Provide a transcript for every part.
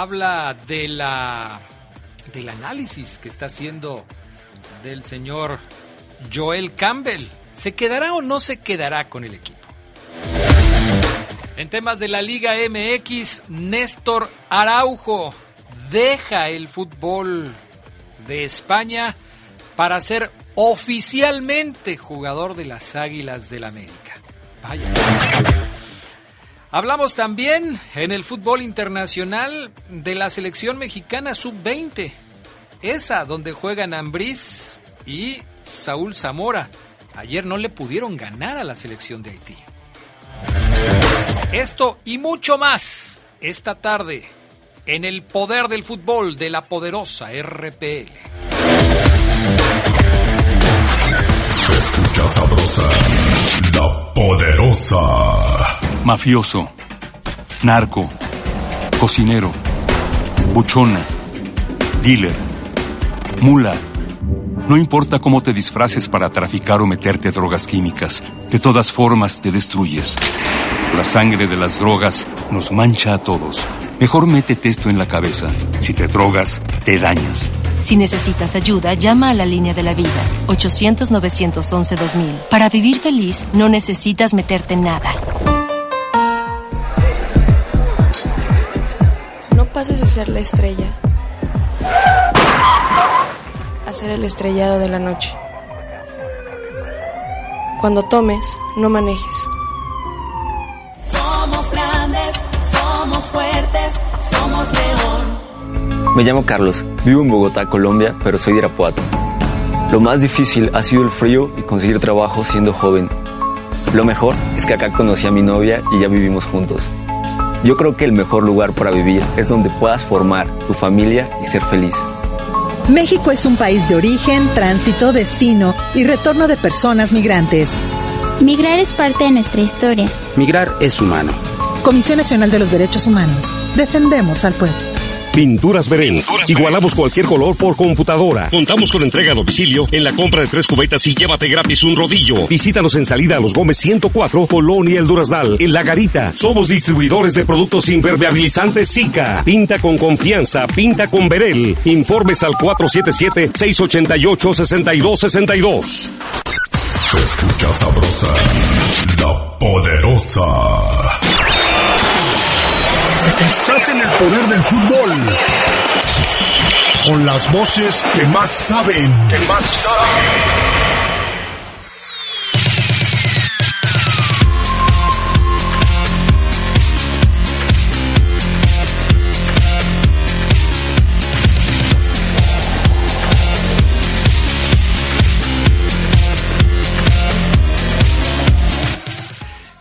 Habla de la del análisis que está haciendo del señor Joel Campbell. ¿Se quedará o no se quedará con el equipo? En temas de la Liga MX, Néstor Araujo deja el fútbol de España para ser oficialmente jugador de las Águilas del América. Vaya. Hablamos también en el fútbol internacional de la selección mexicana sub-20, esa donde juegan Ambriz y Saúl Zamora. Ayer no le pudieron ganar a la selección de Haití. Esto y mucho más esta tarde en el poder del fútbol de la poderosa RPL. Se escucha sabrosa, la poderosa mafioso, narco, cocinero, buchona, dealer, mula. No importa cómo te disfraces para traficar o meterte drogas químicas, de todas formas te destruyes. La sangre de las drogas nos mancha a todos. Mejor métete esto en la cabeza. Si te drogas, te dañas. Si necesitas ayuda, llama a la línea de la vida, 800-911-2000. Para vivir feliz, no necesitas meterte en nada. Pases de ser la estrella a ser el estrellado de la noche. Cuando tomes, no manejes. Somos grandes, somos fuertes, somos león. Me llamo Carlos, vivo en Bogotá, Colombia, pero soy de Irapuato. Lo más difícil ha sido el frío y conseguir trabajo siendo joven. Lo mejor es que acá conocí a mi novia y ya vivimos juntos. Yo creo que el mejor lugar para vivir es donde puedas formar tu familia y ser feliz. México es un país de origen, tránsito, destino y retorno de personas migrantes. Migrar es parte de nuestra historia. Migrar es humano. Comisión Nacional de los Derechos Humanos. Defendemos al pueblo. Pinturas Verén. Igualamos cualquier color por computadora. Contamos con entrega a domicilio en la compra de tres cubetas y llévate gratis un rodillo. Visítanos en salida a los Gómez 104, Colonia El Durazdal, en La Garita. Somos distribuidores de productos impermeabilizantes SICA. Pinta con confianza, pinta con Verel. Informes al 477-688-6262. Se escucha sabrosa, la poderosa. Estás en el poder del fútbol. Con las voces que más saben. Que más saben.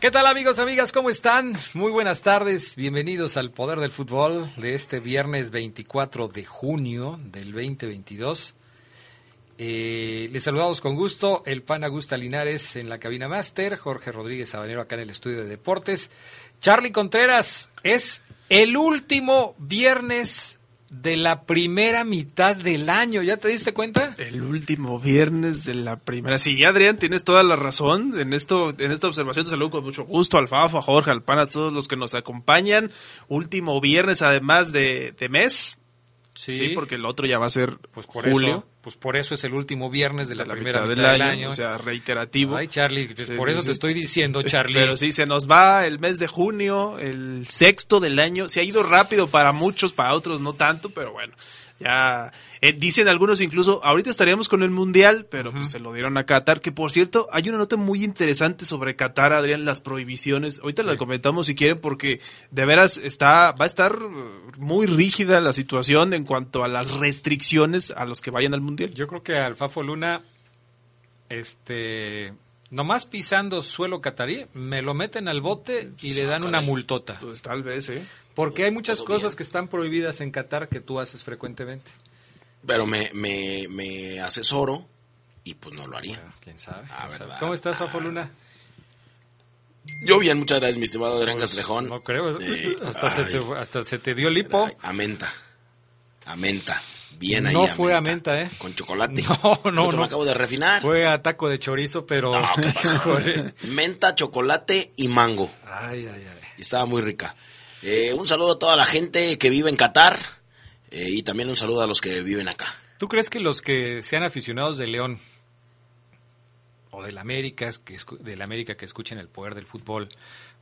¿Qué tal amigos, amigas? ¿Cómo están? Muy buenas tardes. Bienvenidos al Poder del Fútbol de este viernes 24 de junio del 2022. Eh, les saludamos con gusto el pan Augusta Linares en la cabina máster, Jorge Rodríguez Sabanero acá en el estudio de deportes. Charlie Contreras, es el último viernes de la primera mitad del año. ¿Ya te diste cuenta? El último viernes de la primera. Sí, Adrián, tienes toda la razón. En esto, en esta observación te saludo con mucho gusto al Fafo, a Jorge, al Pan, a todos los que nos acompañan. Último viernes, además de, de mes. Sí. porque el otro ya va a ser pues por julio. Eso, pues por eso es el último viernes de la, primera mitad, del, año, O sea, reiterativo. Ay, Charlie, pues por eso te estoy diciendo, Charlie. Pero sí, se nos va el mes de junio, el sexto del año. Se ha ido rápido para muchos, para otros no tanto, pero bueno. Ya eh, dicen algunos incluso, ahorita estaríamos con el Mundial, pero pues se lo dieron a Qatar, que por cierto, hay una nota muy interesante sobre Qatar, Adrián, las prohibiciones. Ahorita la comentamos si quieren, porque de veras está, va a estar muy rígida la situación en cuanto a las restricciones a los que vayan al Mundial. Yo creo que al Fafo Luna, este Nomás pisando suelo catarí, me lo meten al bote y le dan una multota. Pues tal vez, ¿eh? Porque hay muchas cosas bien. que están prohibidas en Qatar que tú haces frecuentemente. Pero me, me, me asesoro y pues no lo haría. ¿Quién sabe? Ah. ¿Cómo estás, Fafo Luna? Yo bien, muchas gracias, mi estimado Adrián Castrejón. No creo. Eh, hasta, se te, hasta se te dio lipo. A menta. A menta. Bien ahí. No fue a menta, ¿eh? Con chocolate. No, no, Yo no. me acabo de refinar. Fue a taco de chorizo, pero... No, ¿qué pasó? Híjole. Menta, chocolate y mango. Ay, ay, ay. Y estaba muy rica. Eh, un saludo a toda la gente que vive en Qatar eh, y también un saludo a los que viven acá. ¿Tú crees que los que sean aficionados de León o del América, que del América que escuchen el poder del fútbol,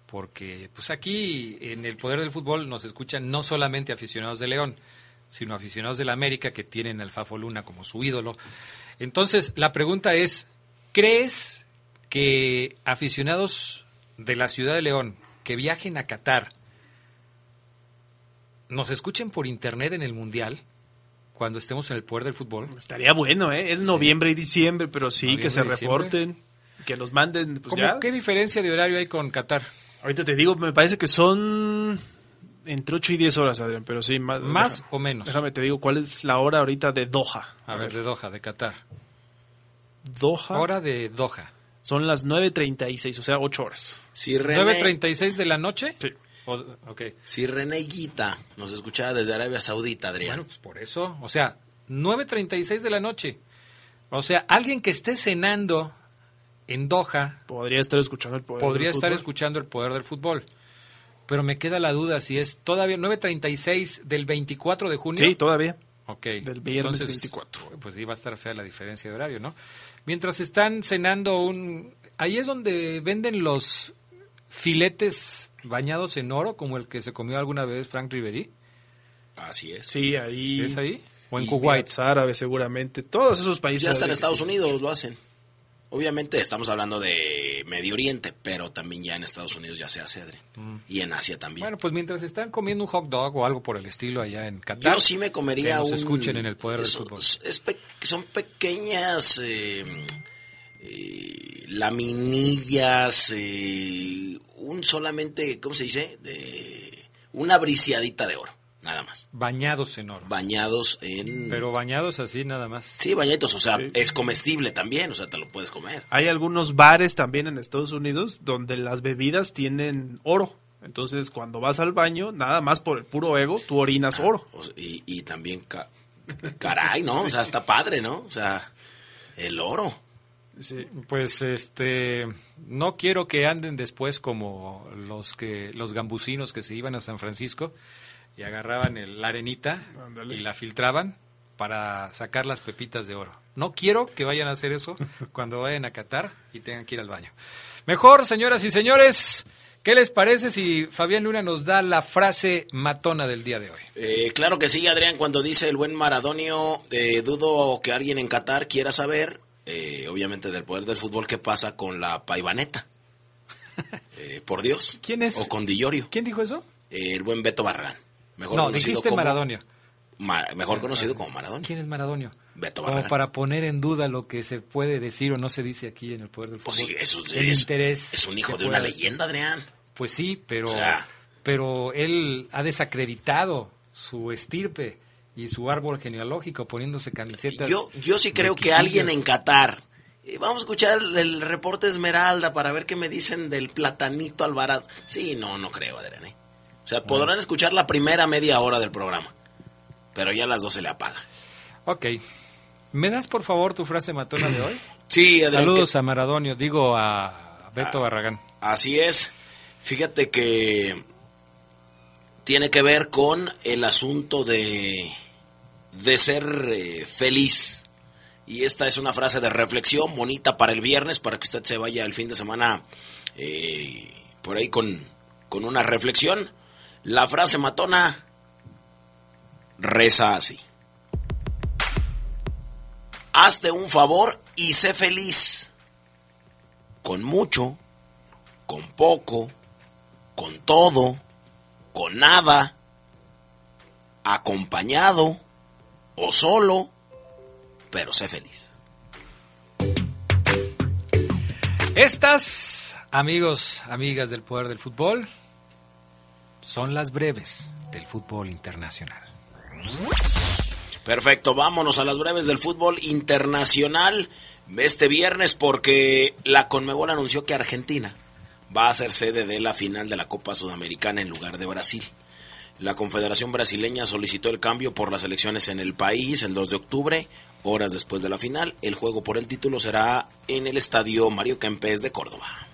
porque pues aquí en el poder del fútbol nos escuchan no solamente aficionados de León, sino aficionados del América que tienen al Fafo Luna como su ídolo. Entonces, la pregunta es, ¿crees que aficionados de la ciudad de León que viajen a Qatar nos escuchen por internet en el Mundial cuando estemos en el poder del fútbol? Estaría bueno, ¿eh? Es noviembre y diciembre, pero sí, Noviembre que se diciembre. reporten, que nos manden, pues ¿Cómo- ya. ¿Qué diferencia de horario hay con Qatar? Ahorita te digo, me parece que son entre 8 y 10 horas, Adrián, pero sí, más. ¿Más deja- o menos? Déjame te digo cuál es la hora ahorita de Doha. A ver, de Doha, de Qatar. Doha. Hora de Doha. Son las 9.36, o sea, 8 horas. Si René, 9.36 de la noche. Sí. O- ok. si René Guita nos escuchaba desde Arabia Saudita, Adrián. Bueno, pues por eso. O sea, 9.36 de la noche. O sea, alguien que esté cenando en Doha Podría estar escuchando el poder podría del estar fútbol. escuchando el poder del fútbol. Pero me queda la duda si es todavía 9.36 del 24 de junio. Sí, todavía. Ok. Del viernes Entonces, 24. Pues iba a estar fea la diferencia de horario, ¿no? Mientras están cenando un... Ahí es donde venden los filetes bañados en oro, como el que se comió alguna vez Frank Ribery. Así es. Sí, ahí. ¿Es ahí? ¿O en Kuwait? Árabes, seguramente. Todos esos países. Ya hasta en Estados Unidos lo hacen. Obviamente estamos hablando de Medio Oriente, pero también ya en Estados Unidos ya se hace, Adrián. Y en Asia también. Bueno, pues mientras están comiendo un hot dog o algo por el estilo allá en Qatar. Yo sí me comería que nos un... escuchen en el poder del es- fútbol. es pe- son pequeñas eh, eh, laminillas, eh, un solamente, ¿cómo se dice? De, una briciadita de oro, nada más. Bañados en oro. Bañados en... Pero bañados así nada más. Sí, bañaditos, o sea, es comestible también, o sea, te lo puedes comer. Hay algunos bares también en Estados Unidos donde las bebidas tienen oro. Entonces, cuando vas al baño, nada más por el puro ego, tú orinas oro. O sea, y, y también, ca- caray, ¿no? O sea, está padre, ¿no? O sea, el oro. Sí. Pues este no quiero que anden después como los que los gambusinos que se iban a San Francisco y agarraban el, la arenita y la filtraban para sacar las pepitas de oro. No quiero que vayan a hacer eso cuando vayan a Qatar y tengan que ir al baño. Mejor, señoras y señores, ¿qué les parece si Fabián Luna nos da la frase matona del día de hoy? Eh, claro que sí, Adrián, cuando dice el buen Maradonio, eh, dudo que alguien en Qatar quiera saber, eh, obviamente del poder del fútbol, qué pasa con la paivaneta. Eh, por Dios. ¿Quién es? O con Dillorio. ¿Quién dijo eso? Eh, el buen Beto Barragán. Mejor no, conocido dijiste como- Maradonio. Ma- mejor conocido como Maradonio. ¿Quién es Maradonio? Beto Como para poner en duda lo que se puede decir o no se dice aquí en el poder del fútbol. Pues sí, eso el es, interés. es un hijo de una leyenda, Adrián. Pues sí, pero, O sea. pero él ha desacreditado su estirpe y su árbol genealógico poniéndose camisetas. Yo, yo sí creo que alguien en Qatar. vamos a escuchar el, el reporte Esmeralda para ver qué me dicen del platanito Alvarado. Sí, no, no creo, Adrián. ¿eh? O sea, podrán escuchar la primera media hora del programa. Pero ya a las dos se le apaga. Ok. ¿Me das por favor tu frase matona de hoy? Sí, Adrián. Saludos a Maradonio, digo a Beto Barragán. Así es. Fíjate que tiene que ver con el asunto de, de ser eh, feliz. Y esta es una frase de reflexión bonita para el viernes, para que usted se vaya el fin de semana eh, por ahí con, con una reflexión. La frase matona reza así. Hazte un favor y sé feliz. Con mucho, con poco, con todo, con nada, acompañado o solo, pero sé feliz. Estas, amigos, amigas del poder del fútbol, son las breves del fútbol internacional. Perfecto, vámonos a las breves del fútbol internacional este viernes porque la Conmebol anunció que Argentina va a ser sede de la final de la Copa Sudamericana en lugar de Brasil. La Confederación Brasileña solicitó el cambio por las elecciones en el país el 2 de octubre, horas después de la final. El juego por el título será en el estadio Mario Kempes de Córdoba.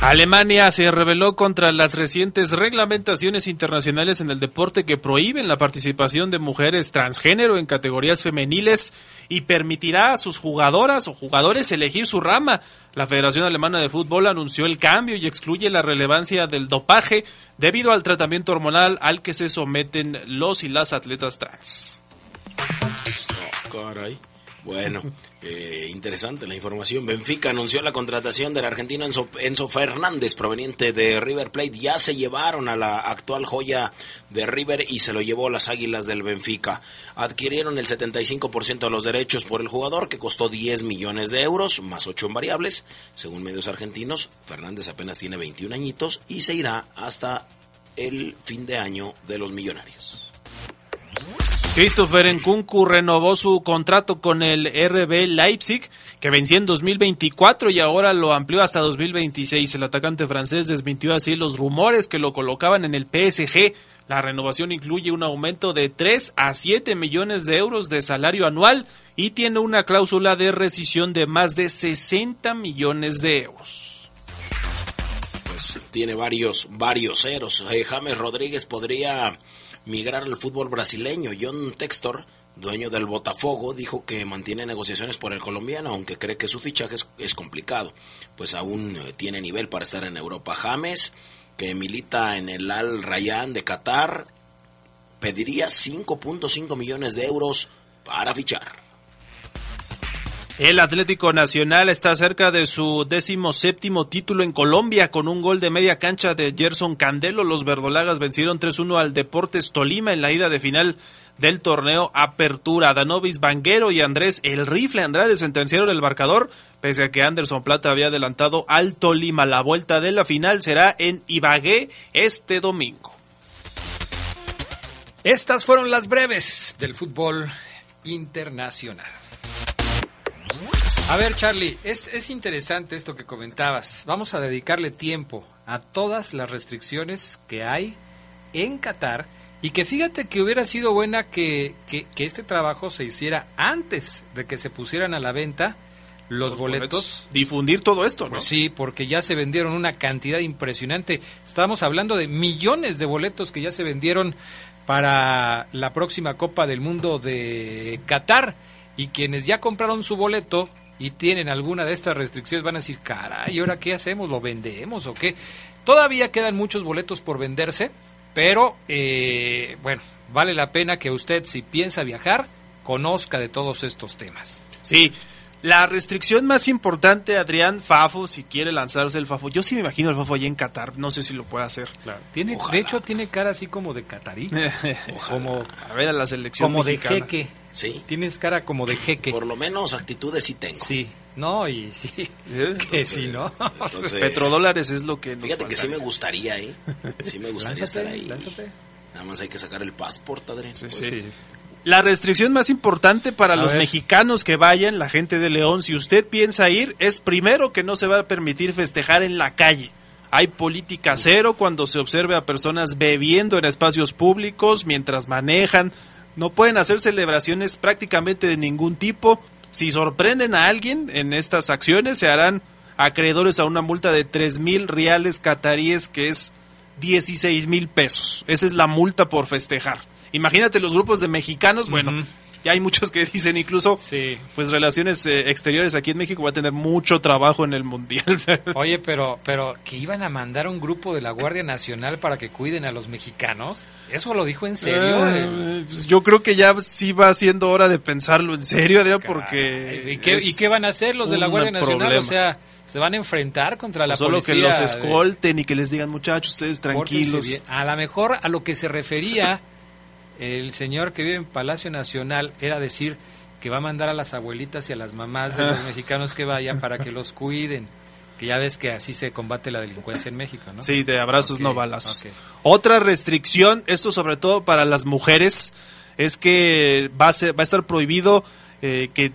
Alemania se rebeló contra las recientes reglamentaciones internacionales en el deporte que prohíben la participación de mujeres transgénero en categorías femeniles y permitirá a sus jugadoras o jugadores elegir su rama. La Federación Alemana de Fútbol anunció el cambio y excluye la relevancia del dopaje debido al tratamiento hormonal al que se someten los y las atletas trans. caray. Bueno, eh, interesante la información. Benfica anunció la contratación del argentino Enzo, Enzo, Fernández, proveniente de River Plate. Ya se llevaron a la actual joya de River y se lo llevó las Águilas del Benfica. Adquirieron el 75% de los derechos por el jugador, que costó 10 millones de euros, más 8 en variables. Según medios argentinos, Fernández apenas tiene 21 añitos y se irá hasta el fin de año de los millonarios. Christopher Nkunku renovó su contrato con el RB Leipzig, que venció en 2024 y ahora lo amplió hasta 2026. El atacante francés desmintió así los rumores que lo colocaban en el PSG. La renovación incluye un aumento de 3 a 7 millones de euros de salario anual y tiene una cláusula de rescisión de más de 60 millones de euros. Pues tiene varios, varios ceros. Eh, James Rodríguez podría migrar al fútbol brasileño. John Textor, dueño del Botafogo, dijo que mantiene negociaciones por el colombiano, aunque cree que su fichaje es, complicado, pues aún eh, tiene nivel para estar en Europa. James, que milita en el Al Rayyan de Qatar, pediría 5.5 millones de euros para fichar. El Atlético Nacional está cerca de su décimo séptimo título en Colombia con un gol de media cancha de Gerson Candelo. Los verdolagas vencieron 3-1 al Deportes Tolima en la ida de final del torneo Apertura. Danovis Banguero y Andrés El Rifle Andrade sentenciaron el marcador, pese a que Anderson Plata había adelantado al Tolima. La vuelta de la final será en Ibagué este domingo. Estas fueron las breves del fútbol internacional. A ver, Charlie, es, es, interesante esto que comentabas. Vamos a dedicarle tiempo a todas las restricciones que hay en Qatar y que fíjate que hubiera sido buena que, que, que este trabajo se hiciera antes de que se pusieran a la venta los, Los boletos. boletos. Difundir todo esto, ¿no? Pues sí, porque ya se vendieron una cantidad impresionante. Estamos hablando de millones de boletos que ya se vendieron para la próxima Copa del Mundo de Qatar. Y quienes ya compraron su boleto y tienen alguna de estas restricciones van a decir, caray, ¿y ahora qué hacemos? ¿Lo vendemos o qué? Todavía quedan muchos boletos por venderse, pero eh, bueno, vale la pena que usted, si piensa viajar, conozca de todos estos temas. Sí, la restricción más importante, Adrián Fafo, si quiere lanzarse el Fafo, yo sí me imagino el Fafo allá en Qatar, no sé si lo puede hacer. Claro. Tiene, de hecho, tiene cara así como de catarí. como, a ver a la selección como mexicana. de jeque. Sí. Tienes cara como de jeque. Por lo menos actitudes sí tengo. Sí. No, y sí. que sí, ¿no? Entonces, Petrodólares es lo que nos Fíjate que sí me gustaría, ¿eh? Sí me gustaría Lánzate, estar ahí. lánzate. Nada más hay que sacar el pasaporte, Adrián. Sí, Pues, sí. La restricción más importante para A los ver. mexicanos que vayan, la gente de León, si usted piensa ir, es primero que no se va a permitir festejar en la calle. Hay política cero cuando se observe a personas bebiendo en espacios públicos mientras manejan. No pueden hacer celebraciones prácticamente de ningún tipo. Si sorprenden a alguien en estas acciones, se harán acreedores a una multa de 3 mil reales cataríes, que es 16 mil pesos. Esa es la multa por festejar. Imagínate los grupos de mexicanos, bueno. Ya hay muchos que dicen incluso, Sí. pues relaciones eh, exteriores aquí en México va a tener mucho trabajo en el mundial. Oye, pero, pero que iban a mandar un grupo de la Guardia Nacional para que cuiden a los mexicanos. ¿Eso lo dijo en serio? Eh, pues yo creo que ya sí va siendo hora de pensarlo en serio, Adrián, porque ¿Y qué, ¿Y qué van a hacer los de la Guardia Nacional? problema. O sea, se van a enfrentar contra la solo policía. que los escolten y que les digan, muchachos, ustedes tranquilos. A lo mejor a lo que se refería el señor que vive en Palacio Nacional era decir que va a mandar a las abuelitas y a las mamás de los Ah. mexicanos que vayan para que los cuiden. Que ya ves que así se combate la delincuencia en México, ¿no? Sí, de abrazos no balazos. Otra restricción, esto sobre todo para las mujeres, es que va a, ser- va a estar prohibido eh, que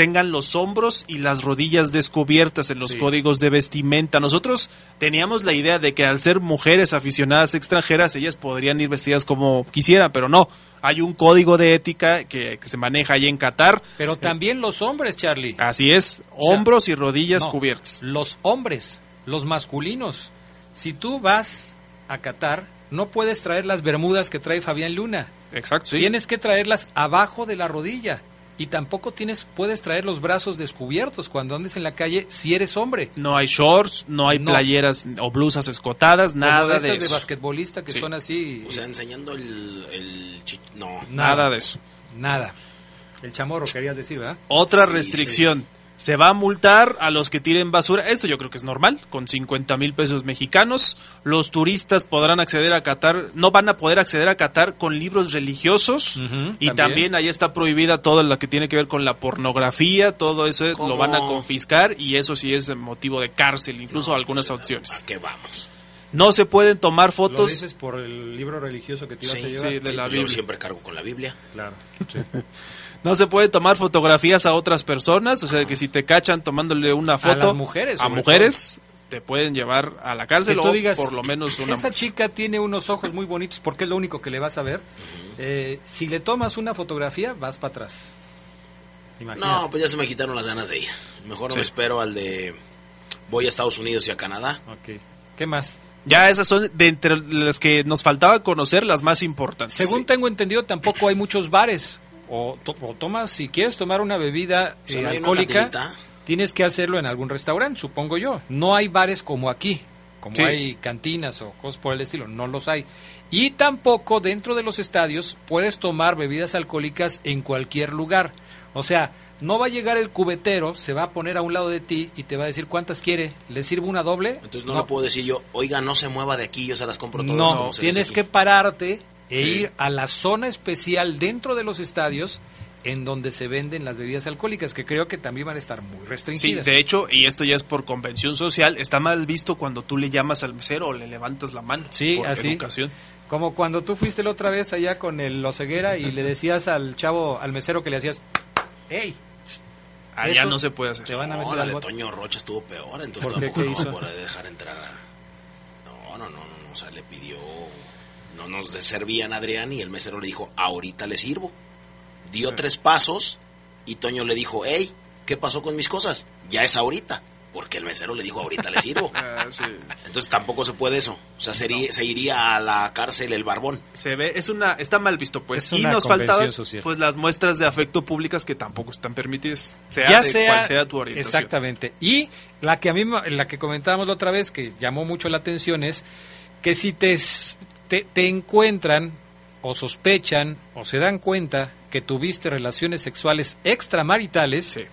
tengan los hombros y las rodillas descubiertas en los Sí. códigos de vestimenta. Nosotros teníamos la idea de que al ser mujeres aficionadas extranjeras, ellas podrían ir vestidas como quisieran, pero no. Hay un código de ética que, que se maneja ahí en Qatar. Pero también los hombres, Charlie. Así es, O sea, hombros y rodillas no, cubiertas. Los hombres, los masculinos. Si tú vas a Qatar, no puedes traer las bermudas que trae Fabián Luna. Exacto, sí. Tienes que traerlas abajo de la rodilla. Y tampoco tienes, puedes traer los brazos descubiertos cuando andes en la calle si eres hombre. No hay shorts, no hay No. playeras o blusas escotadas, Como nada estas de eso. basquetbolista que Sí. son así. O sea, enseñando el... no. Nada de eso. Nada. El chamorro querías decir, ¿verdad? Otra Sí, restricción. Se va a multar a los que tiren basura. Esto yo creo que es normal, con 50 mil pesos mexicanos. Los turistas podrán acceder a Qatar, no van a poder acceder a Qatar con libros religiosos. Y también. también. ahí está prohibida todo lo que tiene que ver con la pornografía. Todo eso eh, ¿Cómo? lo van a confiscar y eso sí es motivo de cárcel, incluso algunas opciones. ¿A qué vamos? No se pueden tomar ¿Lo fotos. dices por el libro religioso que te ibas Sí, a llevar? sí, de la pues yo Biblia. siempre cargo con la Biblia. Claro. No se puede tomar fotografías a otras personas, o sea que si te cachan tomándole una foto las mujeres, a mujeres te pueden llevar a la Que cárcel tú o digas, por lo menos una esa chica tiene unos ojos muy bonitos porque es lo único que le vas a ver. Eh, si le tomas una fotografía, vas para atrás. Imagínate. No, pues ya se me quitaron las ganas de ir. Mejor Sí. me espero al de... Voy a Estados Unidos y a Canadá. Ok. ¿Qué más? Ya esas son de entre las que nos faltaba conocer las más importantes. Según tengo entendido, tampoco hay muchos bares. O, to- o tomas, si quieres tomar una bebida O sea, eh, ¿no una alcohólica, tienes que hacerlo en algún restaurante, supongo yo. No hay bares como aquí, como Sí. hay cantinas o cosas por el estilo, no los hay. Y tampoco dentro de los estadios puedes tomar bebidas alcohólicas en cualquier lugar. O sea, no va a llegar el cubetero, se va a poner a un lado de ti y te va a decir cuántas quiere. ¿Le sirvo una doble? Entonces no, lo puedo decir yo, oiga, no se mueva de aquí, yo se las compro todas. No, tienes aquí". que pararte e Sí. ir a la zona especial dentro de los estadios en donde se venden las bebidas alcohólicas, que creo que también van a estar muy Sí, restringidas. de hecho, y esto ya es por convención social, está mal visto cuando tú le llamas al mesero o le levantas la mano. Sí, por así. educación. Como cuando tú fuiste la otra vez allá con el Oseguera y le decías al chavo, al mesero que le hacías, ¡Ey! Allá no se puede hacer. Te van a No, meter la al de. Toño Rocha estuvo peor, entonces tampoco puede dejar entrar a... No, no, no, no, o sea, le pidió... No nos servían a Adrián y el mesero le dijo, ahorita le sirvo. Dio tres pasos y Toño le dijo, hey, ¿qué pasó con mis cosas? Ya es ahorita, porque el mesero le dijo, ahorita le sirvo. Ah, sí. Entonces tampoco se puede eso. O sea, sería- se iría a la cárcel el barbón. Se ve, es una, está mal visto, pues. Es y nos faltaban, social. pues, las muestras de afecto públicas que tampoco están permitidas. Sea ya de sea, cual sea tu orientación. exactamente. Y la que a mí, ma- la que comentábamos la otra vez, que llamó mucho la atención, es que si te, te, te encuentran o sospechan o se dan cuenta que tuviste relaciones sexuales extramaritales, Sí.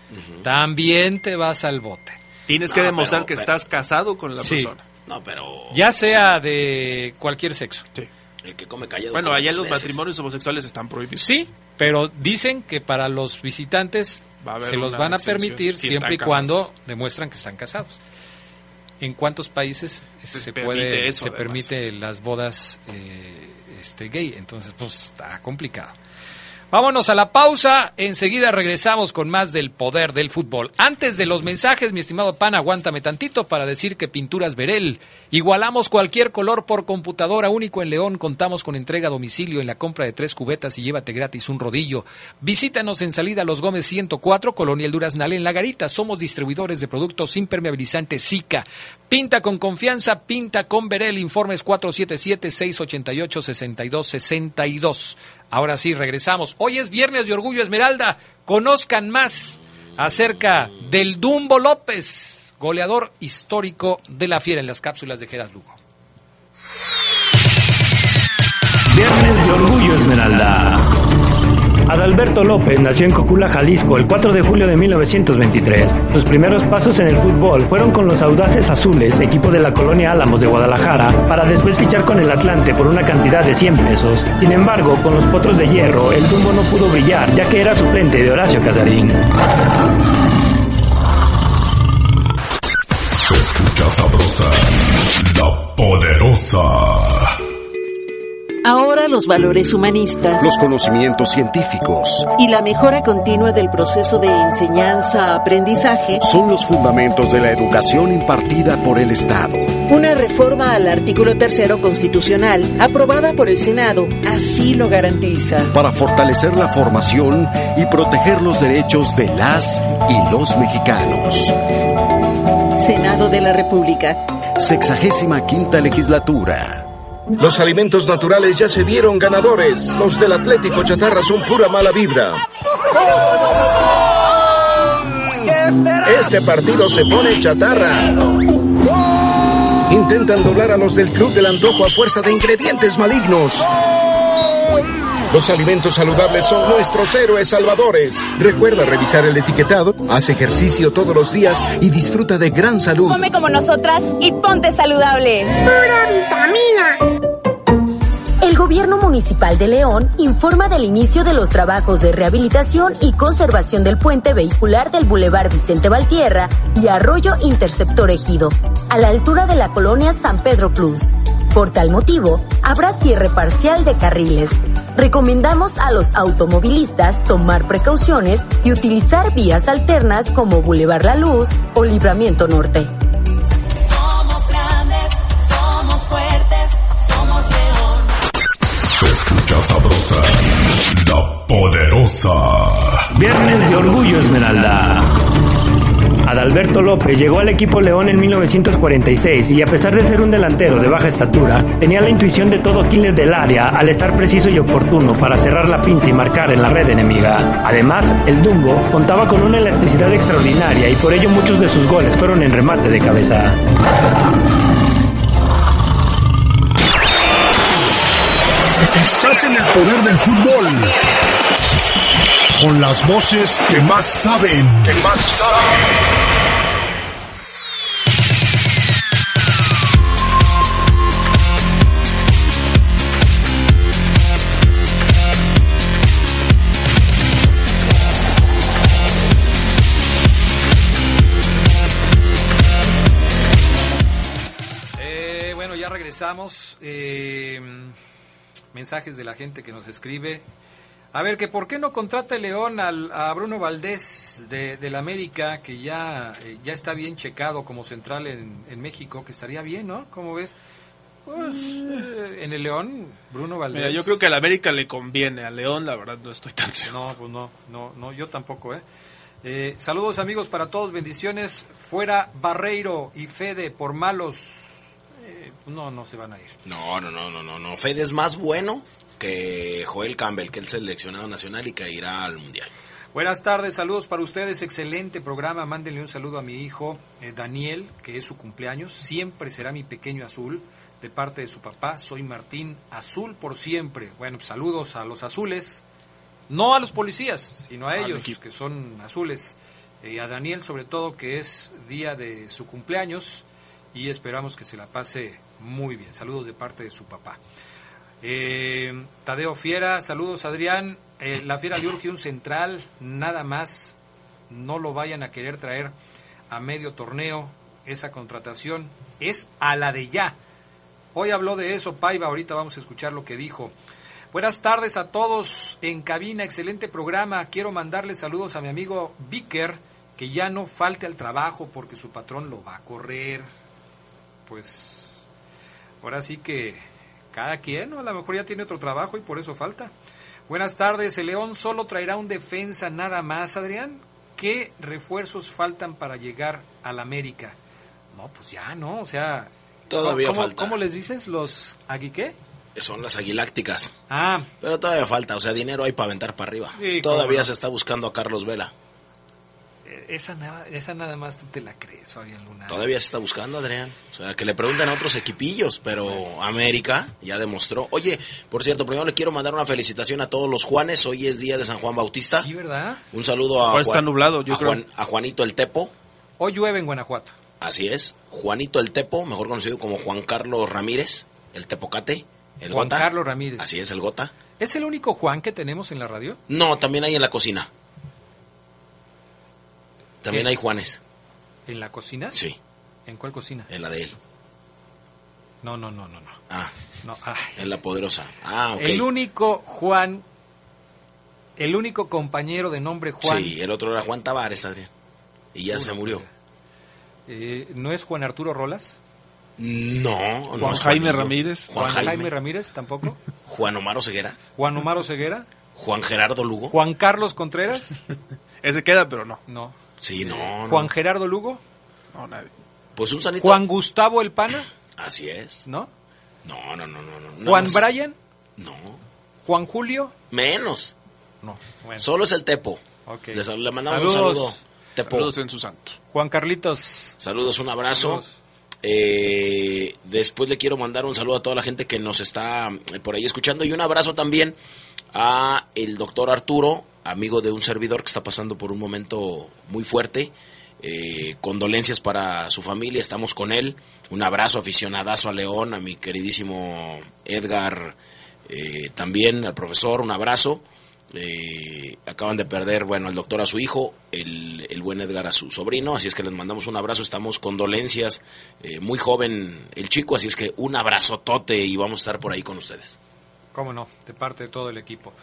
también te vas al bote. Tienes que demostrar pero- que pero- estás casado con la Sí. persona. No, pero... Ya sea de cualquier sexo. Sí. El que come callado... Bueno, come allá los matrimonios homosexuales están prohibidos. Sí, pero dicen que para los visitantes Va a haber se los van a permitir si siempre y cuando demuestran que están casados. ¿En cuántos países Se se, permite puede eso, se además. permite las bodas eh, este gay? Entonces, pues está complicado. Vámonos a la pausa, enseguida regresamos con más del poder del fútbol. Antes de los mensajes, mi estimado pan, aguántame tantito para decir que Pinturas Verel, igualamos cualquier color por computadora único en León, contamos con entrega a domicilio en la compra de tres cubetas y llévate gratis un rodillo. Visítanos en salida Los Gómez 104, Colonia El Duraznal en La Garita, somos distribuidores de productos impermeabilizantes Zika. Pinta con confianza, pinta con Verel, informes 477-688-6262. Ahora sí, regresamos. Hoy es viernes de Orgullo Esmeralda. Conozcan más acerca del Dumbo López, goleador histórico de la fiera en las cápsulas de Geras Lugo. Viernes de Orgullo Esmeralda. Adalberto López nació en Cocula, Jalisco, el 4 de julio de 1923. Sus primeros pasos en el fútbol fueron con los Audaces Azules, equipo de la colonia Álamos de Guadalajara, para después fichar con el Atlante por una cantidad de 100 pesos. Sin embargo, con los Potros de Hierro, el Dumbo no pudo brillar, ya que era suplente de Horacio Casarín. Poderosa. Ahora los valores humanistas, los conocimientos científicos y la mejora continua del proceso de enseñanza-aprendizaje son los fundamentos de la educación impartida por el Estado. Una reforma al artículo tercero constitucional aprobada por el Senado así lo garantiza. Para fortalecer la formación y proteger los derechos de las y los mexicanos. Senado de la República. Sexagésima quinta legislatura. Los alimentos naturales ya se vieron ganadores. Los del Atlético Chatarra son pura mala vibra. Este partido se pone chatarra. Intentan doblar a los del Club del Antojo a fuerza de ingredientes malignos. Los alimentos saludables son nuestros héroes salvadores. Recuerda revisar el etiquetado, haz ejercicio todos los días y disfruta de gran salud. Come como nosotras y ponte saludable. Pura vitamina. El Gobierno Municipal de León informa del inicio de los trabajos de rehabilitación y conservación del puente vehicular del Boulevard Vicente Valtierra y Arroyo Interceptor Ejido, a la altura de la colonia San Pedro Cruz. Por tal motivo, habrá cierre parcial de carriles. Recomendamos a los automovilistas tomar precauciones y utilizar vías alternas como Boulevard La Luz o Libramiento Norte. Somos grandes, somos fuertes, somos león. Se escucha sabrosa, la poderosa. Viernes de Orgullo Esmeralda. Adalberto López llegó al equipo León en 1946 y a pesar de ser un delantero de baja estatura, tenía la intuición de todo killer del área al estar preciso y oportuno para cerrar la pinza y marcar en la red enemiga. Además, el Dumbo contaba con una elasticidad extraordinaria y por ello muchos de sus goles fueron en remate de cabeza. Estás en el poder del fútbol. Con las voces que más saben. Que más saben. Eh, bueno, ya regresamos. Eh, mensajes de la gente que nos escribe. A ver, que por qué no contrata el León al, a Bruno Valdés de, del América, que ya, eh, ya está bien checado como central en, en México, que estaría bien, ¿no? ¿Cómo ves? Pues eh, en el León, Bruno Valdés. Mira, yo creo que al América le conviene, al León la verdad no estoy tan seguro. No, pues no, no, no, yo tampoco, ¿eh? Eh, saludos amigos para todos, bendiciones. Fuera Barreiro y Fede por malos. Eh, no, no se van a ir. No, no, no, no, no, no. Fede es más bueno que Joel Campbell, que es el seleccionado nacional y que irá al Mundial. Buenas tardes, saludos para ustedes, excelente programa. Mándenle un saludo a mi hijo eh, Daniel, que es su cumpleaños. Siempre será mi pequeño azul, de parte de su papá. Soy Martín, azul por siempre. Bueno, pues, saludos a los azules, no a los policías, sino a ellos, que son azules. Y a Daniel, sobre todo, que es día de su cumpleaños. Y esperamos que se la pase muy bien. Saludos de parte de su papá. Eh, Tadeo Fiera, saludos Adrián. Eh, la Fiera le urge un central, nada más. No lo vayan a querer traer a medio torneo. Esa contratación es a la de ya. Hoy habló de eso Paiva, ahorita vamos a escuchar lo que dijo. Buenas tardes a todos en cabina, excelente programa. Quiero mandarle saludos a mi amigo Vicker, que ya no falte al trabajo porque su patrón lo va a correr. Pues ahora sí que cada quien, ¿no? A lo mejor ya tiene otro trabajo y por eso falta. Buenas tardes, el León solo traerá un defensa nada más, Adrián. ¿Qué refuerzos faltan para llegar al América? No, pues ya, ¿no? O sea, Todavía ¿cómo, falta. ¿Cómo les dices? ¿Los aguiqué? Son las aguilácticas. Ah, Pero todavía falta, o sea, dinero hay para aventar para arriba. Sí, todavía no. se está buscando a Carlos Vela. Esa nada, esa nada más tú te la crees, Fabián Luna. Todavía se está buscando, Adrián. O sea, que le pregunten a otros equipillos, pero América ya demostró. Oye, por cierto, primero le quiero mandar una felicitación a todos los Juanes. Hoy es día de San Juan Bautista. Sí, ¿verdad? Un saludo a, está nublado, yo a, creo. Juan- a Juanito el Tepo. Hoy llueve en Guanajuato. Así es. Juanito el Tepo, mejor conocido como Juan Carlos Ramírez, el Tepocate. El Juan Gota. Carlos Ramírez. Así es, el Gota. ¿Es el único Juan que tenemos en la radio? No, también hay en la cocina. También ¿Qué? hay Juanes. ¿En la cocina? Sí, ¿En cuál cocina? en la de él. No, no, no, no, no. Ah, no ay. en la poderosa. Ah, ok. El único Juan, el único compañero de nombre Juan, Sí, el otro era Juan Tavares, Adrián. Y ya se murió. eh, ¿no es Juan Arturo Rolas? No, no Juan es Jaime. Ramírez. Juan, Jaime. Jaime. Ramírez tampoco? Juan Omar Ceguera. ¿Juan Omar Ceguera? Juan Gerardo Lugo. ¿Juan Carlos Contreras? Ese queda, pero no. No. Sí, no, no. ¿Juan Gerardo Lugo? No, nadie. Pues un sanito. ¿Juan Gustavo El Pana? Así es. ¿No? No, no, no, no. no. ¿Juan más. Brian? No. ¿Juan Julio? Menos. No. Bueno. Solo es el Tepo. Ok. Le, sal- le mandamos Saludos. un saludo. Tepo. Saludos en su santo. Juan Carlitos. Saludos, un abrazo. Saludos. Eh, después le quiero mandar un saludo a toda la gente que nos está eh, por ahí escuchando y un abrazo también a el doctor Arturo, amigo de un servidor que está pasando por un momento muy fuerte. Eh, condolencias para su familia, estamos con él. Un abrazo aficionadazo a León, a mi queridísimo Edgar eh, también, al profesor, un abrazo. Eh, acaban de perder, bueno, el doctor a su hijo, el, el buen Edgar a su sobrino, así es que les mandamos un abrazo, estamos condolencias, muy joven el chico, así es que un abrazotote y vamos a estar por ahí con ustedes. ¿Cómo no? De parte de todo el equipo.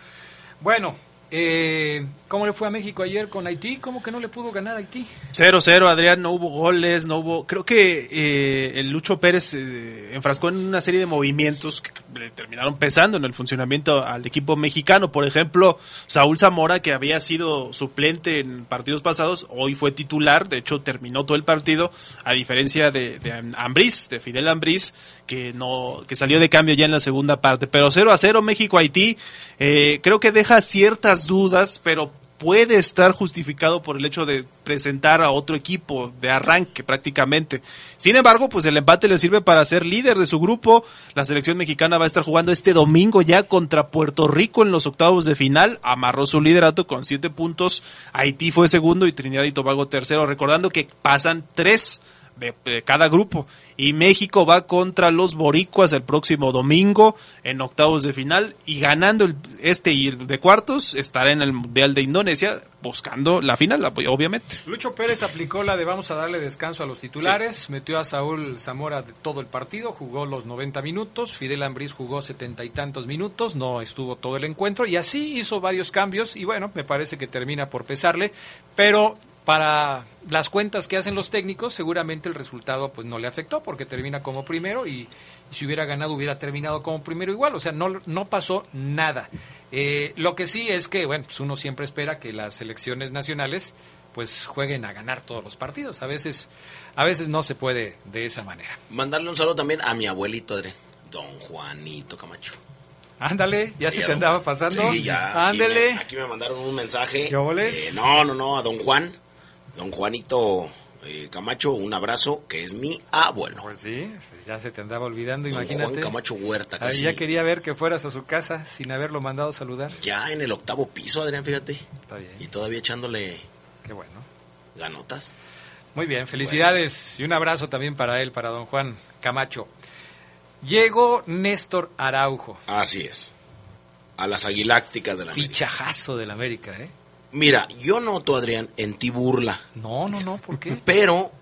Bueno, eh, ¿cómo le fue a México ayer con Haití? ¿Cómo que no le pudo ganar a Haití? 0-0, Adrián, no hubo goles, no hubo... Creo que eh, el Lucho Pérez eh, enfrascó en una serie de movimientos que le terminaron pesando en el funcionamiento al equipo mexicano. Por ejemplo, Saúl Zamora, que había sido suplente en partidos pasados, hoy fue titular, de hecho terminó todo el partido, a diferencia de, de Ambriz, de Fidel Ambriz, que, no, que salió de cambio ya en la segunda parte. Pero 0 a 0 México-Haití, eh, creo que deja ciertas dudas, pero puede estar justificado por el hecho de presentar a otro equipo de arranque prácticamente. Sin embargo, pues el empate le sirve para ser líder de su grupo. La selección mexicana va a estar jugando este domingo ya contra Puerto Rico en los octavos de final. Amarró su liderato con siete puntos. Haití fue segundo y Trinidad y Tobago tercero. Recordando que pasan tres de, de cada grupo. Y México va contra los boricuas el próximo domingo en octavos de final y ganando el, este y el de cuartos estará en el Mundial de Indonesia buscando la final, obviamente. Lucho Pérez aplicó la de vamos a darle descanso a los titulares, metió a Saúl Zamora de todo el partido, jugó los 90 minutos, Fidel Ambriz jugó setenta y tantos minutos, no estuvo todo el encuentro y así hizo varios cambios y bueno, me parece que termina por pesarle, pero para las cuentas que hacen los técnicos, seguramente el resultado pues no le afectó porque termina como primero y, y si hubiera ganado hubiera terminado como primero igual, o sea, no, no pasó nada. Eh, lo que sí es que, bueno, pues uno siempre espera que las selecciones nacionales pues jueguen a ganar todos los partidos. A veces, a veces no se puede de esa manera. Mandarle un saludo también a mi abuelito, don Juanito Camacho. Ándale, ya Sí, se te andaba pasando. Sí, ya. Aquí Ándale. me, aquí me mandaron un mensaje. ¿Qué? Eh, no, no, no, a don Juan, don Juanito eh, Camacho, un abrazo, que es mi abuelo. Pues sí, ya se te andaba olvidando, Don imagínate. Juan Camacho Huerta, casi. ya quería ver que fueras a su casa sin haberlo mandado saludar. Ya en el octavo piso, Adrián, fíjate. Está bien. Y todavía echándole Qué bueno. ganotas. Muy bien, felicidades y un abrazo también para él, para don Juan Camacho. Llegó Néstor Araujo. Así es. A las aguilácticas de la América. Fichajazo del América, ¿eh? Mira, yo noto, Adrián, en ti burla. No, no, no, ¿por qué? Pero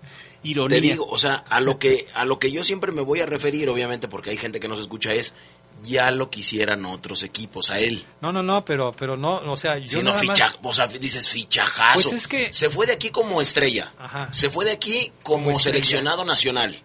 Ironía. te digo, o sea, a lo que a lo que yo siempre me voy a referir, obviamente, porque hay gente que nos escucha es ya lo quisieran otros equipos a él. No, no, no, pero, pero no, o sea, yo Si no nada más- ficha, o sea, dices fichajazo. Pues es que- se fue de aquí como estrella. Ajá. Se fue de aquí como, seleccionado nacional.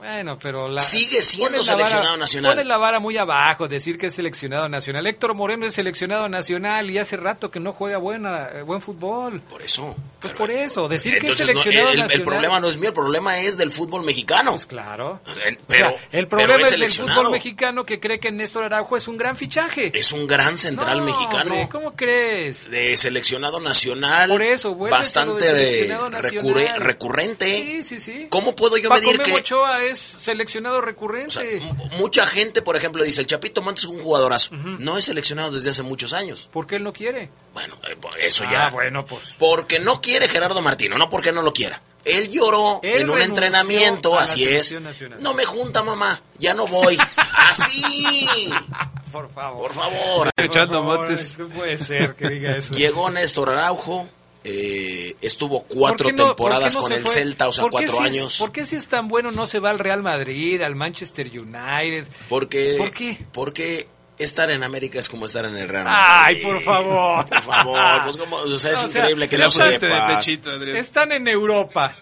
Bueno, pero la, Sigue siendo seleccionado vara- nacional. Pones la vara muy abajo, decir que es seleccionado nacional. Héctor Moreno es seleccionado nacional y hace rato que no juega buena, eh, buen fútbol. Por eso. Pues por eso, decir que es no, seleccionado el, el nacional. problema no es mío, el problema es del fútbol mexicano. Pues claro. Pero, O sea, el problema pero es, del fútbol mexicano que cree que Néstor Araujo es un gran fichaje. Es un gran central No, mexicano. hombre, ¿Cómo crees? de seleccionado nacional. Por eso, de bastante recurre- recurrente. Sí, sí, sí. ¿Cómo puedo yo Paco medir que Ochoa es seleccionado recurrente. mucha gente, por ejemplo, dice el Chapito Montes es un jugadorazo? No es seleccionado desde hace muchos años. ¿Por qué él no quiere? Bueno, eh, eso Ah, ya. bueno, pues. Porque no quiere Gerardo Martino, no porque no lo quiera. Él lloró Él en un entrenamiento, así es. nacional. No me junta, mamá, ya no voy. así. Por favor. Por favor. Echando Por favor, motes. No puede ser que diga eso. Llegó Néstor Araujo, eh, estuvo ¿Por cuatro no- temporadas no con se el fue? Celta, o sea, ¿Por qué cuatro si es- años. ¿Por qué si es tan bueno no se va al Real Madrid, al Manchester United? Porque, ¿Por qué? Porque estar en América es como estar en el Real Madrid. Ay, por favor. Por favor, pues como, o sea, es O sea, increíble que le no usaste de sepas. pechito, Adrián. Están en Europa.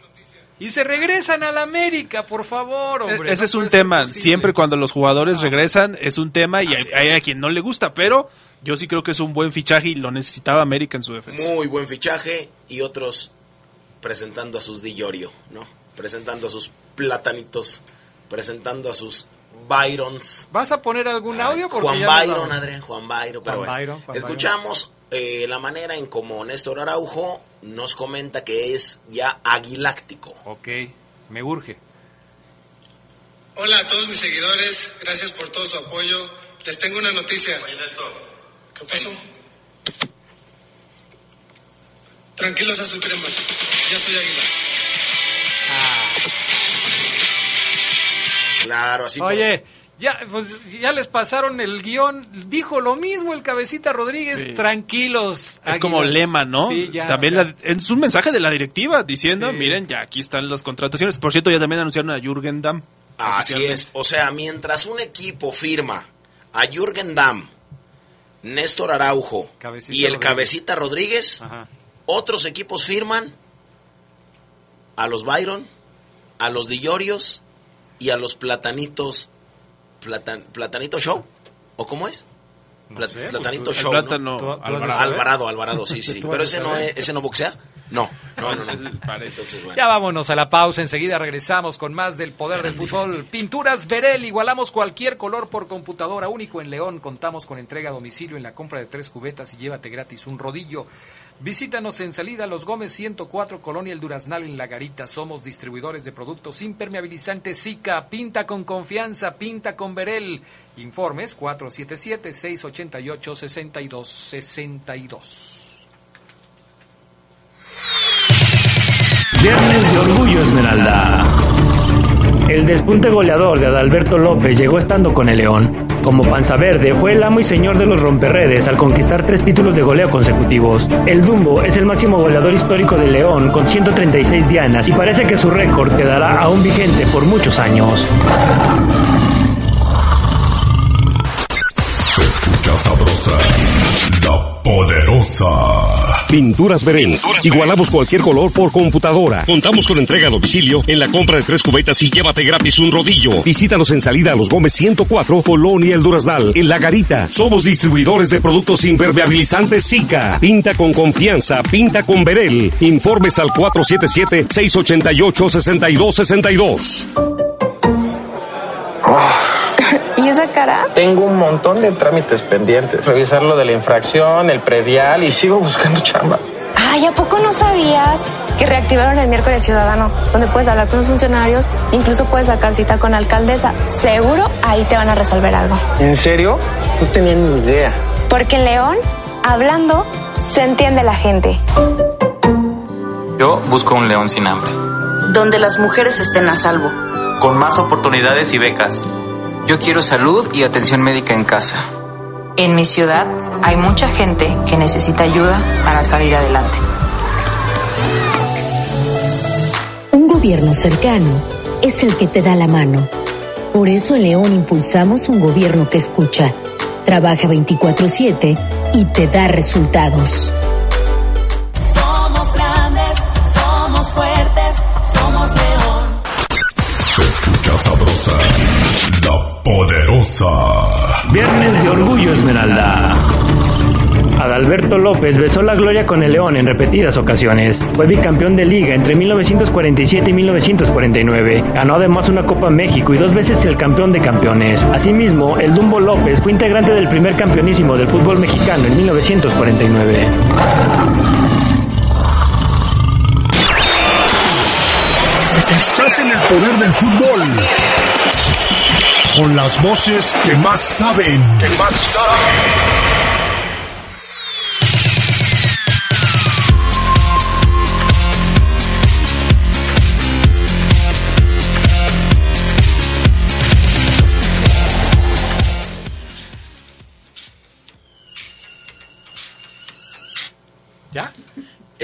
Y se regresan a la América, por favor, hombre. Ese No es un tema. posible. Siempre cuando los jugadores regresan es un tema y hay, a quien no le gusta, pero yo sí creo que es un buen fichaje y lo necesitaba América en su defensa. Muy buen fichaje y otros presentando a sus Di Llorio, ¿no? Presentando a sus platanitos, presentando a sus Byrons. ¿Vas a poner algún audio? Porque Juan Byron. Adrián, Juan Byron. Pero Juan bueno, Byron, Juan escuchamos eh, la manera en como Néstor Araujo nos comenta que es ya aguiláctico. Ok, me urge. Hola a todos mis seguidores, gracias por todo su apoyo. Les tengo una noticia. ¿Qué pasó? Tranquilos azulcremas, ya soy águila. Claro, así Oye, ya, pues, ya les pasaron el guion. Dijo lo mismo el cabecita Rodríguez. Sí. Tranquilos. Es como lema, ¿no? Sí, ya. también la- es un mensaje de la directiva diciendo, Sí. miren, ya aquí están las contrataciones. Por cierto, ya también anunciaron a Jürgen Damm. Así es. O sea, mientras un equipo firma a Jürgen Damm, Néstor Araujo Cabecita y el Rodríguez. Cabecita Rodríguez, otros equipos firman a los Byron, a los Dillorios y a los Platanitos. Platan- ¿Platanito Show? ¿O cómo es? Pla- sé, pues, Platanito tú- Show. plátano ¿no? Tú- tú has de Alvarado. Alvarado, Alvarado, sí, sí. Pero ese no, ese no boxea. No, no, no. no. Entonces, bueno. Ya vámonos a la pausa, enseguida regresamos con más del poder del fútbol. Pinturas Verel, igualamos cualquier color por computadora, único en León. Contamos con entrega a domicilio en la compra de tres cubetas y llévate gratis un rodillo. Visítanos en salida Los Gómez 104, Colonia El Duraznal en La Garita. Somos distribuidores de productos impermeabilizantes Zika. Pinta con confianza, pinta con Verel. Informes 477-688-6262. El despunte goleador de Adalberto López llegó estando con el León. Como panza verde, fue el amo y señor de los romperredes al conquistar tres títulos de goleo consecutivos. El Dumbo es el máximo goleador histórico de León con 136 dianas y parece que su récord quedará aún vigente por muchos años. Poderosa. Pinturas Verén. Igualamos cualquier color por computadora. Contamos con entrega a domicilio en la compra de tres cubetas y llévate gratis un rodillo. Visítanos en salida a los Gómez 104, Colonia El Durazdal, en La Garita. Somos distribuidores de productos impermeabilizantes Zika. Pinta con confianza, pinta con Verel. Informes al 477-688-6262. ¿Y esa cara? Tengo un montón de trámites pendientes. Revisar lo de la infracción, el predial y sigo buscando chamba. Ay, ¿a poco no sabías que reactivaron el miércoles ciudadano? Donde puedes hablar con los funcionarios, incluso puedes sacar cita con la alcaldesa. Seguro ahí te van a resolver algo. ¿En serio? No tenía ni idea. Porque en León, hablando, se entiende la gente. Yo busco un león sin hambre, donde las mujeres estén a salvo. con más oportunidades y becas. Yo quiero salud y atención médica en casa. En mi ciudad hay mucha gente que necesita ayuda para salir adelante. Un gobierno cercano es el que te da la mano. Por eso en León impulsamos un gobierno que escucha, trabaja 24/7 y te da resultados. Viernes de Orgullo Esmeralda. Adalberto López besó la gloria con el León en repetidas ocasiones. Fue bicampeón de liga entre 1947 y 1949. Ganó además una Copa México y dos veces el campeón de campeones. Asimismo, el Dumbo López fue integrante del primer campeonísimo del fútbol mexicano en 1949. Estás en el poder del fútbol. Con las voces que más saben.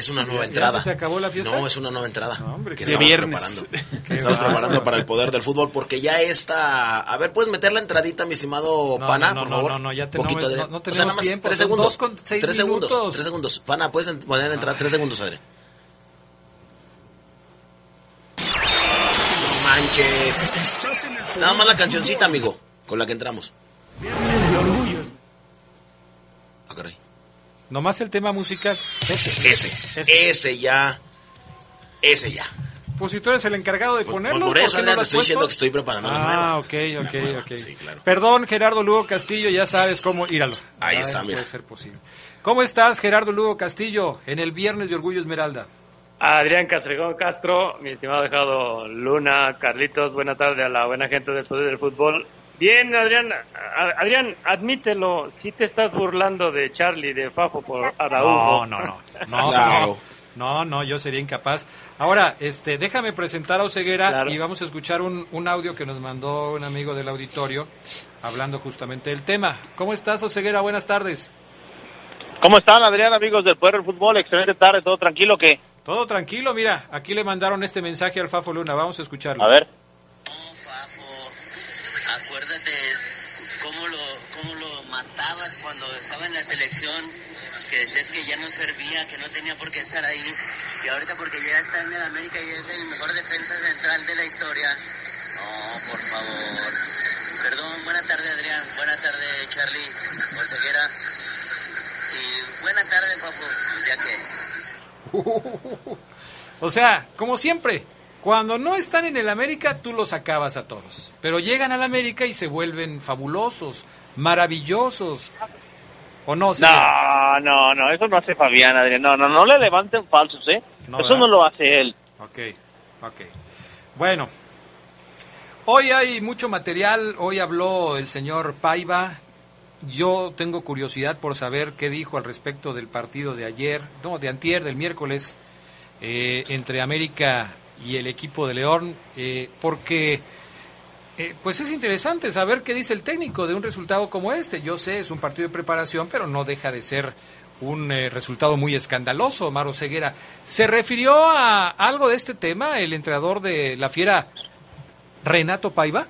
Es una nueva ¿Ya entrada. se te acabó la fiesta? No, es una nueva entrada. hombre, que estamos viernes. preparando. Estamos preparando para el poder del fútbol porque ya está. A ver, ¿puedes meter la entradita, mi estimado No, Pana, no, por no, favor? no, no, ya Poquito, tenemos- Adrián. no- no O sea, tenemos nada más tiempo, Tres segundos. dos con seis tres segundos. minutos. Tres segundos. Pana, puedes poner la entrada. Tres segundos, Adrián. No manches. Nada más la cancioncita, amigo, con la que entramos. Ah, caray. Nomás el tema musical. Ese. Ese. Ese ya. Ese ya. Pues si tú eres el encargado de ponerlo. por eso, no estoy diciendo que estoy preparando Ah, ok, ok, ok. Perdón, Gerardo Lugo Castillo, ya sabes cómo. Íralo. Ahí Ay, está, no mira. Puede ser posible. ¿Cómo estás, Gerardo Lugo Castillo, en el Viernes de Orgullo Esmeralda? Adrián Castrejón Castro, mi estimado dejado Luna, Carlitos, buena tarde a la buena gente del Poder del Fútbol. Bien, Adrián, Adrián, admítelo, si te estás burlando de Charlie, de Fafo por Araújo. No, no, no. No, Claro. no, no, no, yo sería incapaz. Ahora, este, déjame presentar a Oseguera Claro. y vamos a escuchar un, un audio que nos mandó un amigo del auditorio hablando justamente del tema. ¿Cómo estás, Oseguera? Buenas tardes. ¿Cómo están, Adrián, amigos del Poder del Fútbol? Excelente tarde, todo tranquilo, que Todo tranquilo, mira, aquí le mandaron este mensaje al Fafo Luna, vamos a escucharlo. A ver. Selección, que decías que ya no servía, que no tenía por qué estar ahí. Y ahorita porque ya está en el América y es el mejor defensa central de la historia. No, por favor. Perdón, buena tarde Adrián, buena tarde Charlie, Orseguera. Y buena tarde, Papu, pues ya que... O sea, como siempre, cuando no están en el América, tú los acabas a todos. Pero llegan al América y se vuelven fabulosos, maravillosos. ¿O no? No, no, no, eso no hace Fabián, Adrián. No, no, no le levanten falsos, ¿eh? No, eso ¿verdad? no lo hace él. Ok, ok. Bueno, hoy hay mucho material. Hoy habló el señor Paiva. Yo tengo curiosidad por saber qué dijo al respecto del partido de ayer, no, de antier, del miércoles, eh, entre América y el equipo de León, eh, porque eh, pues es interesante saber qué dice el técnico de un resultado como este. Yo sé, es un partido de preparación, pero no deja de ser un eh, resultado muy escandaloso, Maro Ceguera. ¿Se refirió a algo de este tema el entrenador de la Fiera, Renato Paiva?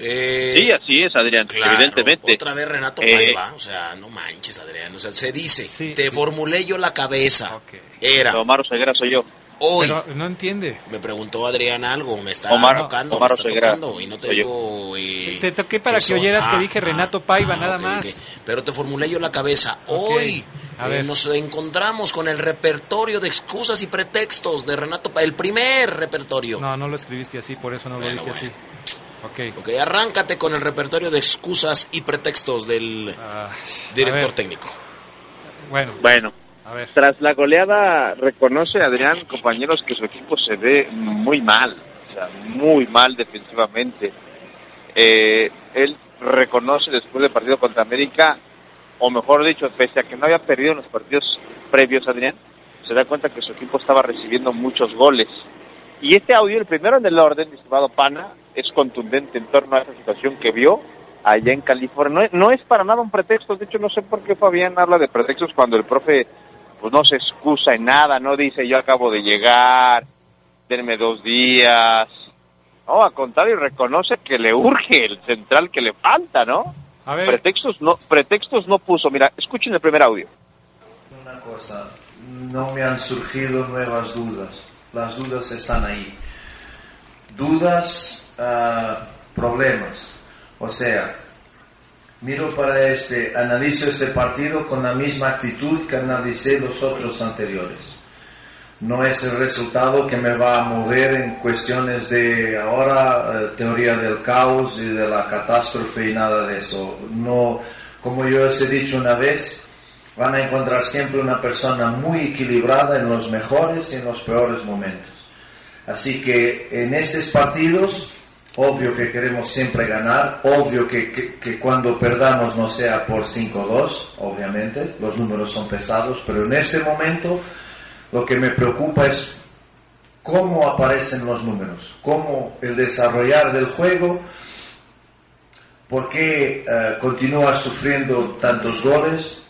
Eh, sí, así es, Adrián, claro, evidentemente. Otra vez Renato Eh, Paiva, o sea, no manches, Adrián. O sea, se dice, te formulé yo la cabeza. Era. Omar Oseguera soy yo. Hoy. Pero no entiende. Me preguntó Adrián algo, me está Omar- tocando, Omar me está Oseguera, tocando y no te digo... eh, Te toqué para que, son- oyeras que ah, dije Renato Paiva, ah, nada ok, más. ok. Pero te formulé yo la cabeza. Hoy A eh, ver. nos encontramos con el repertorio de excusas y pretextos de Renato Paiva, el primer repertorio. No, no lo escribiste así, por eso no lo Bueno, dije así. Ok. Ok, arráncate con el repertorio de excusas y pretextos del director Ah, ver. técnico. Bueno. Bueno. Tras la goleada, reconoce Adrián, compañeros, que su equipo se ve muy mal, o sea, muy mal defensivamente. Eh, él reconoce después del partido contra América, o mejor dicho, pese a que no había perdido en los partidos previos, Adrián, se da cuenta que su equipo estaba recibiendo muchos goles. Y este audio, el primero en el orden, estimado Pana, es contundente en torno a esa situación que vio allá en California. No no es para nada un pretexto, de hecho no sé por qué Fabián habla de pretextos cuando el profe pues no se excusa en nada, no dice yo acabo de llegar, denme dos días. No, al contrario, reconoce que le urge el central que le falta, ¿no? A ver. Pretextos no, pretextos no puso. Mira, escuchen el primer audio. Una cosa, no me han surgido nuevas dudas. Las dudas están ahí. Dudas, ah, problemas. O sea, miro para este, analizo este partido con la misma actitud que analicé los otros anteriores. No es el resultado que me va a mover en cuestiones de ahora eh, teoría del caos y de la catástrofe y nada de eso. No, como yo os he dicho una vez, van a encontrar siempre una persona muy equilibrada en los mejores y en los peores momentos. Así que en estos partidos, obvio que queremos siempre ganar, obvio que, que- cuando perdamos no sea por 5-2, obviamente, los números son pesados, pero en este momento lo que me preocupa es cómo aparecen los números, cómo el desarrollar del juego, por qué eh, continúa sufriendo tantos goles.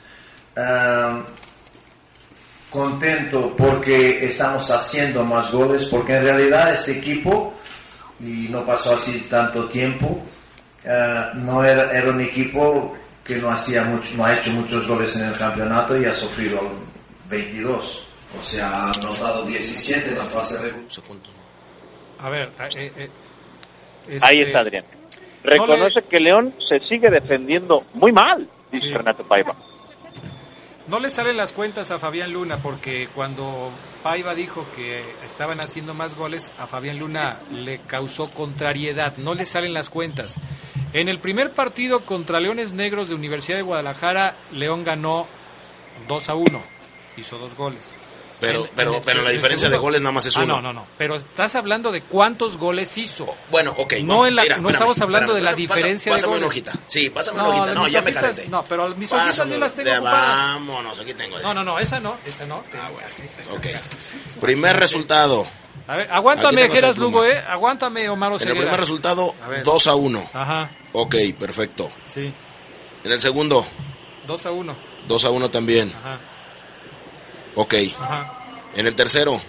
Contento porque estamos haciendo más goles, porque en realidad este equipo, y no pasó así tanto tiempo, eh, no era, era un equipo que no, hacía mucho, no ha hecho muchos goles en el campeonato y ha sufrido 22. O sea, ha anotado 17 en la fase regular. A ver, eh, eh, Ahí este, está Adrián. Reconoce que León se sigue defendiendo muy mal, dice Renato Paiva. No le salen las cuentas a Fabián Luna porque cuando Paiva dijo que estaban haciendo más goles, a Fabián Luna le causó contrariedad. No le salen las cuentas. En el primer partido contra Leones Negros de Universidad de Guadalajara, León ganó 2 a 1. Hizo dos goles. Pero, En- pero, en el- pero la diferencia de goles nada más es Ah, uno. no, no, no. Pero estás hablando de cuántos goles hizo. Bueno, ok. No, en la- mira, no estamos hablando de la espérame, pasa- diferencia de pásame goles. una hojita. Sí, pásame No, una hojita. de No, ya me hojitas- calenté. no, pero mis hojitas Pásame, yo las tengo de- ocupadas. Vámonos, aquí tengo. No, no, no, esa no, esa no. Ah, bueno. Ok. Primer resultado. A ver, aguántame, Geras Lugo. ¿eh? Aguántame, Omar En el Oseguera. primer resultado, A ver. 2 a 1. Ajá, Ok, perfecto. sí. En el segundo, 2 a 1. 2 a 1 también. Ajá, Ok. ajá. En el tercero,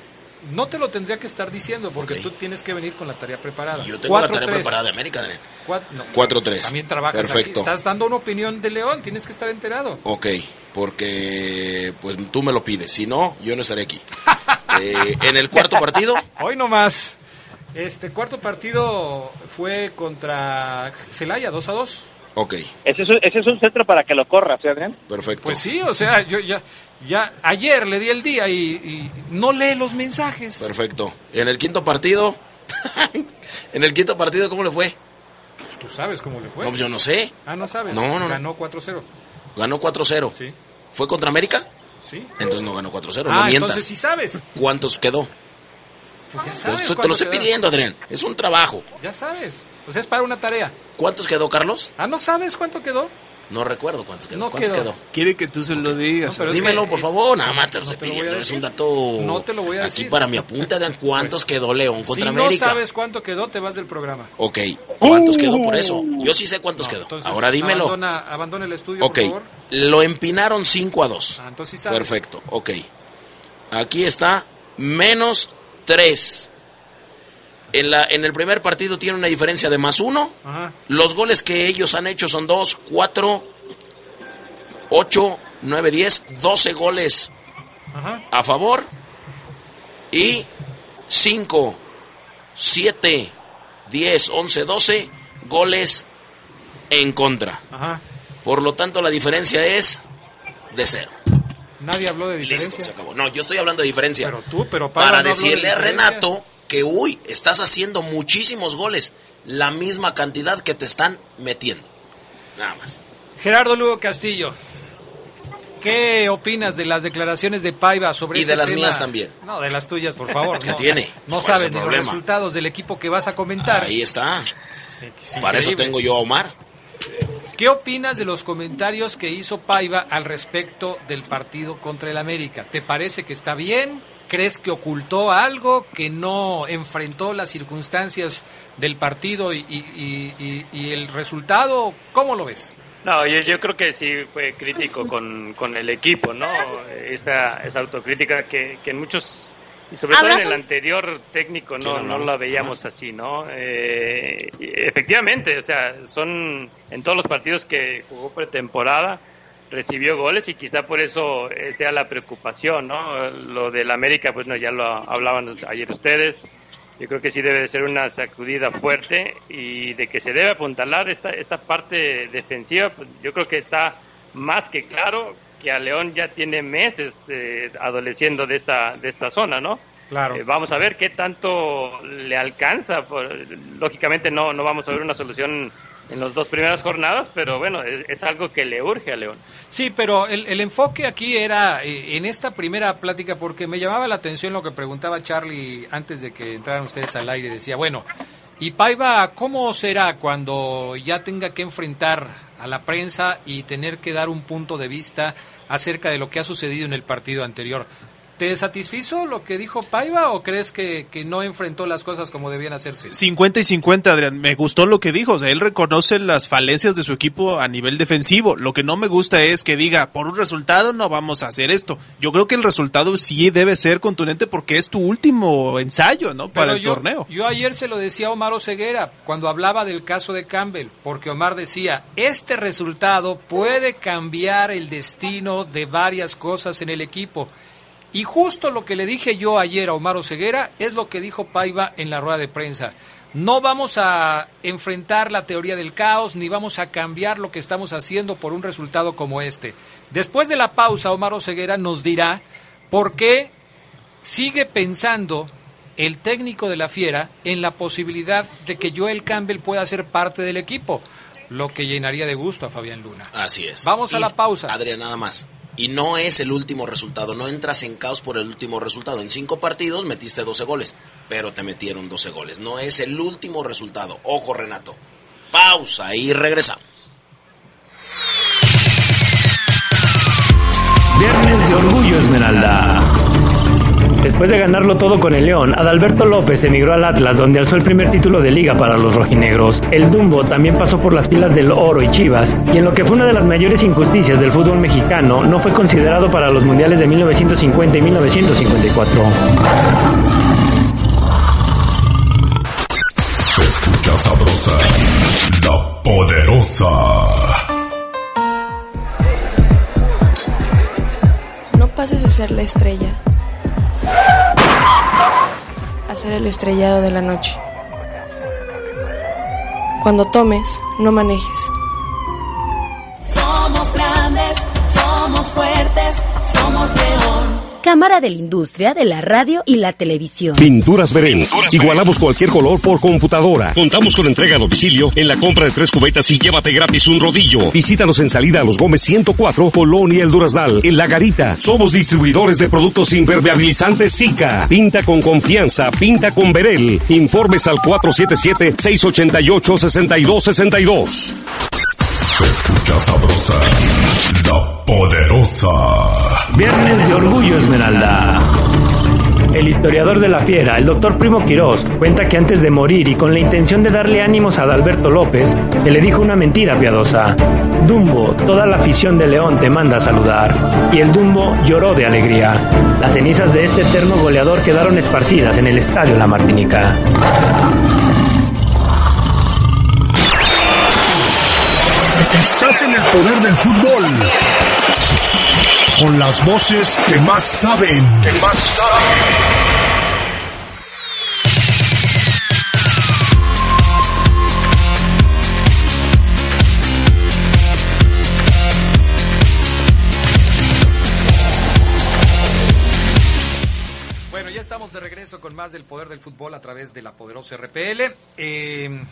No te lo tendría que estar diciendo porque tú tienes que venir con la tarea preparada. yo tengo la tarea 4-3. preparada de América. Daniel. Cuat- no, 4-3. También trabajas Perfecto. aquí. Estás dando una opinión de León, tienes que estar enterado. Ok, porque pues tú me lo pides. Si no, yo no estaré aquí. Eh, en el cuarto partido, Hoy no más. Este cuarto partido fue contra Celaya, 2 a 2. ok, Ese es, ese es un centro para que lo corra, ¿sí, Adrián? perfecto. Pues sí, o sea, yo ya, ya ayer le di el día y, y no lee los mensajes. Perfecto. En el quinto partido, en el quinto partido, ¿cómo le fue? Pues tú sabes cómo le fue. No, pues yo no sé. Ah, no sabes. No. Ganó 4-0. Ganó 4-0. Sí. ¿Fue contra América? Sí. Entonces no ganó 4-0, ah, no mientas. entonces sí sabes. ¿Cuántos quedó? Pues ya sabes. te- te lo estoy quedó. pidiendo, Adrián. Es un trabajo. Ya sabes. O sea, es para una tarea. ¿Cuántos quedó, Carlos? Ah, ¿no sabes cuánto quedó? No recuerdo cuántos quedó. No ¿Cuántos quedó. Quiere que tú se lo digas. No, Dímelo, que- por favor. Nada más te lo no estoy te lo voy a pidiendo. Es un decir. dato. No te lo voy a Aquí decir. Pues, para mi apunte, Adrián. ¿Cuántos quedó León contra si no América? sabes cuánto quedó, te vas del programa. Ok. ¿Cuántos quedó por eso? Yo sí sé cuántos No, quedó. entonces, Ahora dímelo. Abandona, abandona el estudio, Ok. por favor. Lo empinaron 5 a 2. Ah, entonces sí sabes. Perfecto. Ok. Aquí está. Menos 3. En, la, en el primer partido tiene una diferencia de más 1. Ajá. Los goles que ellos han hecho son 2, 4, 8, 9, 10. 12 goles Ajá. a favor. Y 5, 7, 10, 11, 12 goles en contra. Ajá. Por lo tanto, la diferencia es de cero. Nadie habló de Listo, diferencia. se acabó. No, yo estoy hablando de diferencia. Pero tú, pero Pablo Para no habló de decirle a. Renato que, uy, estás haciendo muchísimos goles. La misma cantidad que te están metiendo. Nada más. Gerardo Lugo Castillo, ¿qué opinas de las declaraciones de Paiva sobre Y este de las tema? mías también. No, de las tuyas, por favor. ¿Qué no, tiene? No ¿Cuál es sabes ni los resultados del equipo que vas a comentar. Ahí está. Es Para eso tengo yo a Omar. ¿Qué opinas de los comentarios que hizo Paiva al respecto del partido contra el América? ¿Te parece que está bien? ¿Crees que ocultó algo, que no enfrentó las circunstancias del partido y, y- y- y- y el resultado? ¿Cómo lo ves? No, yo, yo creo que sí fue crítico con, con el equipo, ¿no? Esa, esa autocrítica que, que en muchos, y sobre todo en el anterior técnico, no, ¿Quién no la veíamos así, ¿no? Eh, y efectivamente, o sea, son en todos los partidos que jugó pretemporada, recibió goles y quizá por eso eh, sea la preocupación, ¿no? Lo del América, pues no, ya lo hablaban ayer ustedes. yo creo que sí debe de ser una sacudida fuerte y de que se debe apuntalar esta, esta parte defensiva, pues yo creo que está más que claro que a León ya tiene meses eh, adoleciendo de esta, de esta zona, ¿no? Claro. Eh, vamos a ver qué tanto le alcanza. lógicamente no, no vamos a ver una solución en las dos primeras jornadas, pero bueno, es, algo que le urge a León. Sí, pero el, el, enfoque aquí era eh, en esta primera plática, porque me llamaba la atención lo que preguntaba Charlie antes de que entraran ustedes al aire. Decía, bueno, ¿y Paiva cómo será cuando ya tenga que enfrentar a la prensa y tener que dar un punto de vista acerca de lo que ha sucedido en el partido anterior? ¿Te satisfizo lo que dijo Paiva o crees que, que, no enfrentó las cosas como debían hacerse? 50 y 50, Adrián. Me gustó lo que dijo. O sea, él reconoce las falencias de su equipo a nivel defensivo. Lo que no me gusta es que diga, por un resultado no vamos a hacer esto. Yo creo que el resultado sí debe ser contundente porque es tu último ensayo, ¿no? Para el torneo. Yo ayer se lo decía a Omar Oseguera cuando hablaba del caso de Campbell, porque Omar decía, este resultado puede cambiar el destino de varias cosas en el equipo. Y justo lo que le dije yo ayer a Omar Ceguera es lo que dijo Paiva en la rueda de prensa. No vamos a enfrentar la teoría del caos ni vamos a cambiar lo que estamos haciendo por un resultado como este. Después de la pausa, Omar Ceguera nos dirá por qué sigue pensando el técnico de la Fiera en la posibilidad de que Joel Campbell pueda ser parte del equipo, lo que llenaría de gusto a Fabián Luna. Así es. Vamos a la pausa. Adrián, nada más. Y no es el último resultado, no entras en caos por el último resultado. En cinco partidos metiste 12 goles, pero te metieron 12 goles. No es el último resultado. Ojo, Renato. Pausa y regresamos. Viernes de Orgullo Esmeralda. Después de ganarlo todo con el León, Adalberto López emigró al Atlas, donde alzó el primer título de liga para los rojinegros. El Dumbo también pasó por las filas del Oro y Chivas, y en lo que fue una de las mayores injusticias del fútbol mexicano, no fue considerado para los mundiales de 1950 y 1954. Se escucha sabrosa, la poderosa. No pases a ser la estrella hacer el estrellado de la noche. Cuando tomes, no manejes. Somos grandes, somos fuertes, somos león. Cámara de la Industria de la Radio y la Televisión. Pinturas Verén. Igualamos cualquier color por computadora. Contamos con entrega a domicilio en la compra de tres cubetas y llévate gratis un rodillo. Visítanos en salida a los Gómez 104, Colonia El Durazdal, en La Garita. Somos distribuidores de productos impermeabilizantes Zika. Pinta con confianza, pinta con Verel. Informes al 477-688-6262. Se escucha sabrosa, poderosa. Viernes de Orgullo Esmeralda. El historiador de la fiera, el doctor Primo Quirós, cuenta que antes de morir y con la intención de darle ánimos a Adalberto López, se le dijo una mentira piadosa. Dumbo, toda la afición de León te manda a saludar. Y el Dumbo lloró de alegría. Las cenizas de este eterno goleador quedaron esparcidas en el estadio La Martinica. Estás en el poder del fútbol. Con las voces que más saben. Que más saben. Bueno, ya estamos de regreso con más del poder del fútbol a través de la poderosa RPL. Eh,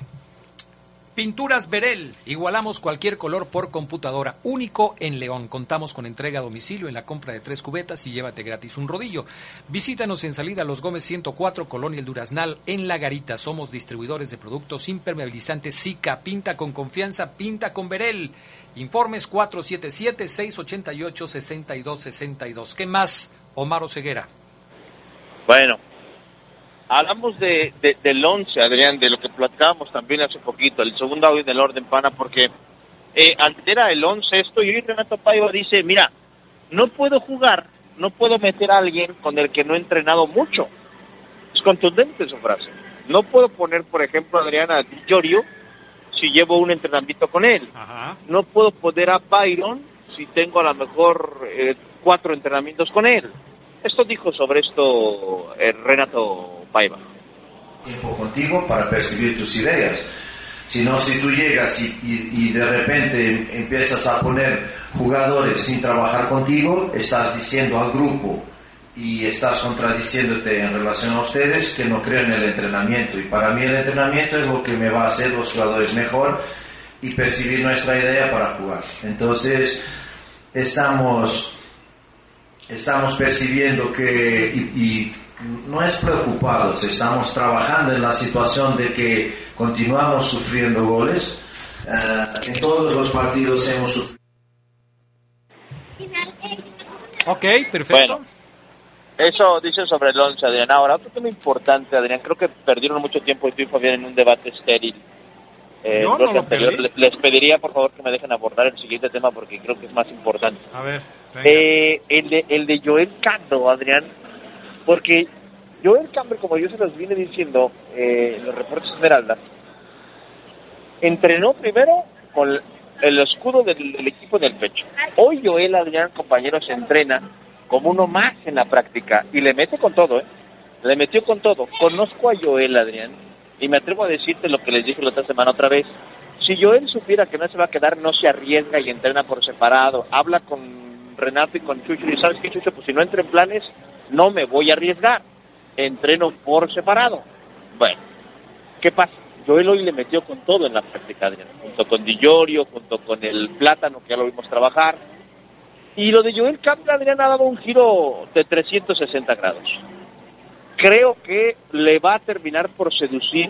Pinturas Verel. Igualamos cualquier color por computadora. Único en León. Contamos con entrega a domicilio en la compra de tres cubetas y llévate gratis un rodillo. Visítanos en salida Los Gómez 104, Colonia El Duraznal, en La Garita. Somos distribuidores de productos impermeabilizantes Zika. Pinta con confianza, pinta con Verel. Informes 477-688-6262. ¿Qué más, Omar Ceguera? Bueno, hablamos de, del 11, Adrián, de lo que platicábamos también hace poquito, el segundo audio del orden pana, porque eh, altera el 11 esto y hoy Renato Paiva dice, mira, no puedo jugar, no puedo meter a alguien con el que no he entrenado mucho. Es contundente su frase. No puedo poner, por ejemplo, Adrián, a Llorio si llevo un entrenamiento con él. No puedo poner a Byron si tengo a lo mejor eh, cuatro entrenamientos con él. Esto dijo sobre esto eh, Renato Paiva. tiempo contigo para percibir tus ideas. Si no, si tú llegas y, y- y de repente empiezas a poner jugadores sin trabajar contigo, estás diciendo al grupo y estás contradiciéndote en relación a ustedes que no creo en el entrenamiento. Y para mí el entrenamiento es lo que me va a hacer los jugadores mejor y percibir nuestra idea para jugar. Entonces, estamos estamos percibiendo que, y no es preocupados, estamos trabajando en la situación de que continuamos sufriendo goles. Eh, en todos los partidos hemos sufrido. Ok, perfecto. Bueno, eso dice sobre el 11, Adrián. Ahora, otro tema importante, Adrián. Creo que perdieron mucho tiempo y tú y Fabián en un debate estéril. Eh, Yo no lo anterior. perdí. Les, pediría, por favor, que me dejen abordar el siguiente tema porque creo que es más importante. A ver. Eh, el, de, el de Joel Cando, Adrián, porque Joel Campbell, como yo se los vine diciendo eh, en los reportes Esmeralda, entrenó primero con el escudo del, equipo en el pecho. Hoy Joel, Adrián, compañeros, se entrena como uno más en la práctica y le mete con todo, ¿eh? Le metió con todo. Conozco a Joel, Adrián, y me atrevo a decirte lo que les dije la otra semana otra vez. Si Joel supiera que no se va a quedar, no se arriesga y entrena por separado. Habla con Renato y con Chucho y sabes qué, Chucho, pues si no entro en planes, no me voy a arriesgar. Entreno por separado. Bueno, ¿qué pasa? Joel hoy le metió con todo en la práctica, junto con Di Llorio, junto con el Plátano, que ya lo vimos trabajar. Y lo de Joel Campbell, Adrián, ha dado un giro de 360 grados. Creo que le va a terminar por seducir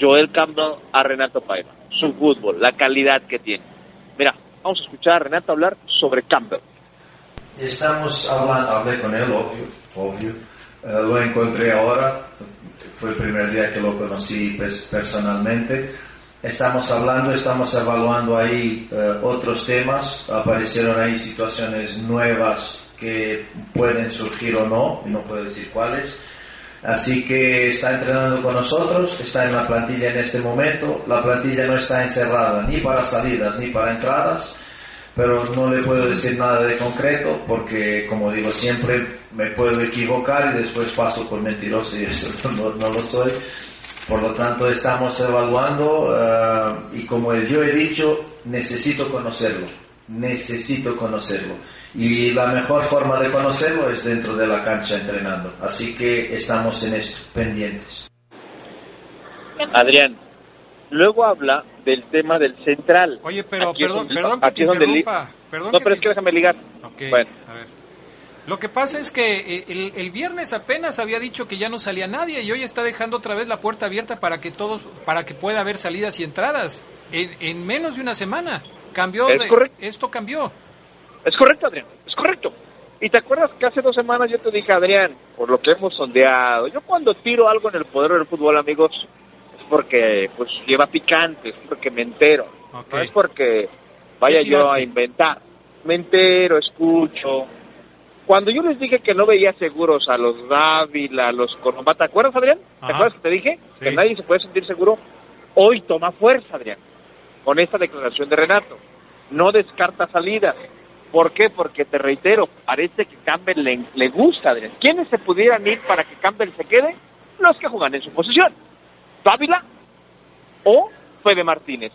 Joel Campbell a Renato Paiva. Su fútbol, la calidad que tiene. Mira, vamos a escuchar a Renato hablar sobre Campbell. Estamos hablando, hablé con él, obvio, obvio. Eh, lo encontré ahora, fue el primer día que lo conocí pers- personalmente. Estamos hablando, estamos evaluando ahí eh, otros temas, aparecieron ahí situaciones nuevas que pueden surgir o no, y no puedo decir cuáles. Así que está entrenando con nosotros, está en la plantilla en este momento. La plantilla no está encerrada ni para salidas ni para entradas pero no le puedo decir nada de concreto porque, como digo siempre, me puedo equivocar y después paso por mentiroso y eso no, no lo soy. Por lo tanto, estamos evaluando eh, y como yo he dicho, necesito conocerlo, necesito conocerlo. Y la mejor forma de conocerlo es dentro de la cancha entrenando. Así que estamos en esto, pendientes. Adrián, luego habla del tema del central. Oye, pero Aquí perdón, donde- perdón que te li- interrumpa. Perdón no, que pero te es que déjame ligar. Bueno, a ver. Lo que pasa es que eh, el, el viernes apenas había dicho que ya no salía nadie y hoy está dejando otra vez la puerta abierta para que todos, para que pueda haber salidas y entradas. En, en menos de una semana cambió. Es de-. Esto cambió. es correcto, Adrián, es correcto. Y te acuerdas que hace dos semanas yo te dije, Adrián, por lo que hemos sondeado, yo cuando tiro algo en el poder del fútbol, amigos, porque pues lleva picante, es porque me entero. No es porque vaya ¿Qué yo a inventar. Me entero, escucho. Cuando yo les dije que no veía seguros a los Dávila, a los Coromba, ¿te acuerdas, Adrián? ¿Te Ajá. acuerdas que te dije? Sí. Que nadie se puede sentir seguro. Hoy toma fuerza, Adrián, con esta declaración de Renato. No descarta salidas. ¿Por qué? Porque te reitero, parece que Campbell le, le gusta, Adrián. ¿Quiénes se pudieran ir para que Campbell se quede? Los que juegan en su posición. Dávila o Fede Martínez.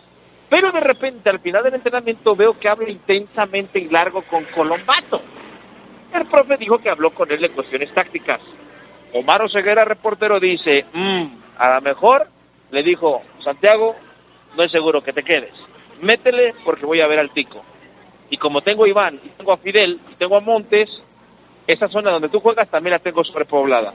Pero de repente al final del entrenamiento veo que habla intensamente y largo con Colombato. El profe dijo que habló con él de cuestiones tácticas. Omar Oseguera, reportero, dice, "Mm, a lo mejor le dijo, Santiago, no es seguro que te quedes. Métele porque voy a ver al tico. Y como tengo a Iván, y tengo a Fidel, y tengo a Montes, esa zona donde tú juegas también la tengo sobrepoblada.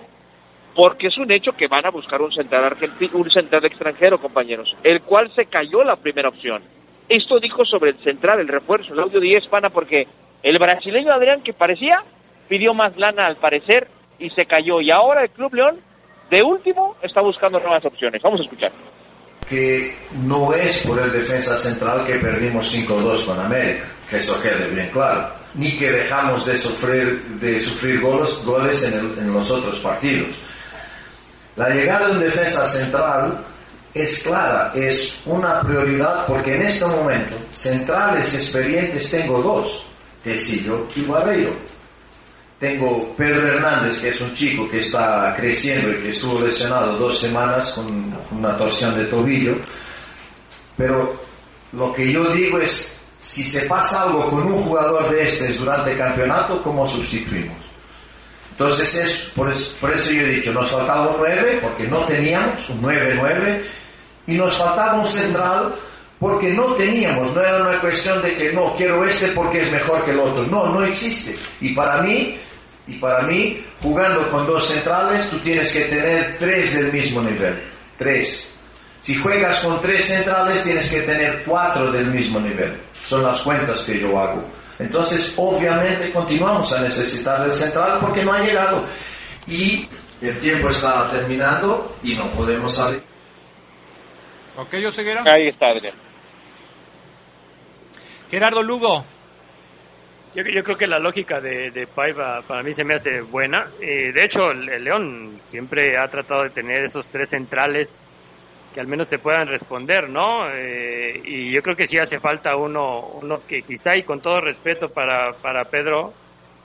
Porque es un hecho que van a buscar un central argentino, un central extranjero, compañeros, el cual se cayó la primera opción. Esto dijo sobre el central, el refuerzo, el audio de Hispana, porque el brasileño Adrián, que parecía, pidió más lana al parecer y se cayó. Y ahora el Club León, de último, está buscando nuevas opciones. Vamos a escuchar. que no es por el defensa central que perdimos 5-2 con América, que eso quede bien claro, ni que dejamos de sufrir, de sufrir goles, goles en, el- en los otros partidos. La llegada de un defensa central es clara, es una prioridad porque en este momento centrales experientes tengo dos, Tecillo y Barreiro. tengo Pedro Hernández, que es un chico que está creciendo y que estuvo lesionado dos semanas con una torsión de tobillo. Pero lo que yo digo es, si se pasa algo con un jugador de este durante el campeonato, ¿cómo sustituimos? Entonces, es, por, eso, yo he dicho, nos faltaba un 9 porque no teníamos un 9-9 y nos faltaba un central porque no teníamos, no era una cuestión de que no, quiero este porque es mejor que el otro, no, no existe. Y para mí, y para mí, jugando con dos centrales, tú tienes que tener tres del mismo nivel, tres. Si juegas con tres centrales, tienes que tener cuatro del mismo nivel. Son las cuentas que yo hago. Entonces, obviamente, continuamos a necesitar el central porque no ha llegado. Y el tiempo está terminando y no podemos salir. Ok, yo seguirá. Ahí está, Adrián. Gerardo Lugo. Yo, yo, creo que la lógica de, de Paiva para mí se me hace buena. Eh, de hecho, el, León siempre ha tratado de tener esos tres centrales que al menos te puedan responder, ¿no? Eh, y yo creo que sí hace falta uno, uno que quizá y con todo respeto para, para Pedro,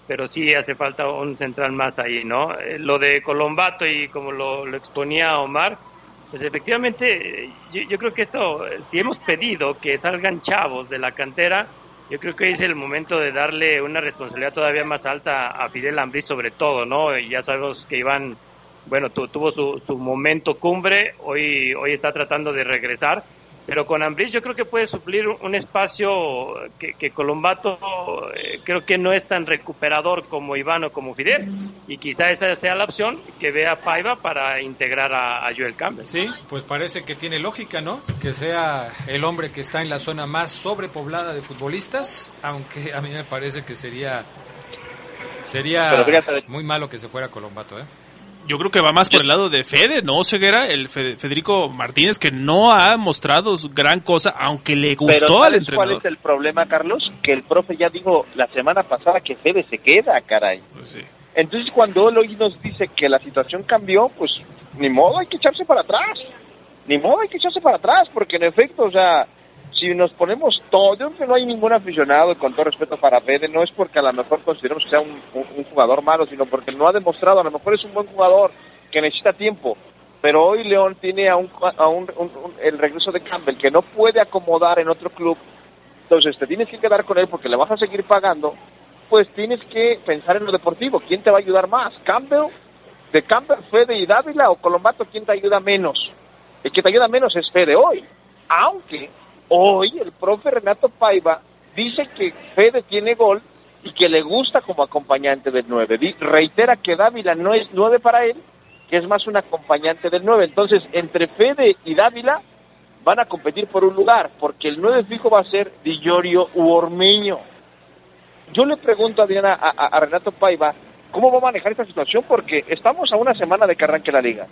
pero sí hace falta un central más ahí, ¿no? Eh, lo de Colombato y como lo, exponía Omar, pues efectivamente, yo, yo, creo que esto, si hemos pedido que salgan chavos de la cantera, yo creo que es el momento de darle una responsabilidad todavía más alta a Fidel Ambrí sobre todo, ¿no? Ya sabemos que Iván, bueno, tuvo su, su momento cumbre, hoy, hoy está tratando de regresar, pero con Ambris yo creo que puede suplir un espacio que, que Colombato eh, creo que no es tan recuperador como Iván o como Fidel y quizá esa sea la opción que vea Paiva para integrar a, a, Joel Campbell. Sí, pues parece que tiene lógica, ¿no? Que sea el hombre que está en la zona más sobrepoblada de futbolistas, aunque a mí me parece que sería sería muy malo que se fuera Colombato, ¿eh? Yo creo que va más por el lado de Fede, ¿no, Ceguera? El Federico Martínez, que no ha mostrado gran cosa, aunque le gustó al entrenador. ¿Cuál es el problema, Carlos? Que el profe ya dijo la semana pasada que Fede se queda, caray. Pues sí. Entonces, cuando hoy nos dice que la situación cambió, pues ni modo, hay que echarse para atrás. Ni modo, hay que echarse para atrás, porque en efecto, o sea, si nos ponemos todo, yo creo que no hay ningún aficionado, con todo respeto para Fede, no es porque a lo mejor consideramos que sea un, jugador malo, sino porque no ha demostrado, a lo mejor es un buen jugador que necesita tiempo. Pero hoy León tiene a un, a un, el regreso de Campbell que no puede acomodar en otro club, entonces te tienes que quedar con él porque le vas a seguir pagando, pues tienes que pensar en lo deportivo, ¿quién te va a ayudar más? ¿Campbell? ¿De Campbell, Fede y Dávila o Colombato? ¿Quién te ayuda menos? El que te ayuda menos es Fede hoy, aunque Hoy el profe Renato Paiva dice que Fede tiene gol y que le gusta como acompañante del 9. Reitera que Dávila no es 9 para él, que es más un acompañante del 9. Entonces, entre Fede y Dávila van a competir por un lugar, porque el 9 fijo va a ser Di Llorio u. Yo le pregunto a, Diana, a, a, Renato Paiva cómo va a manejar esta situación, porque estamos a una semana de que arranque la liga.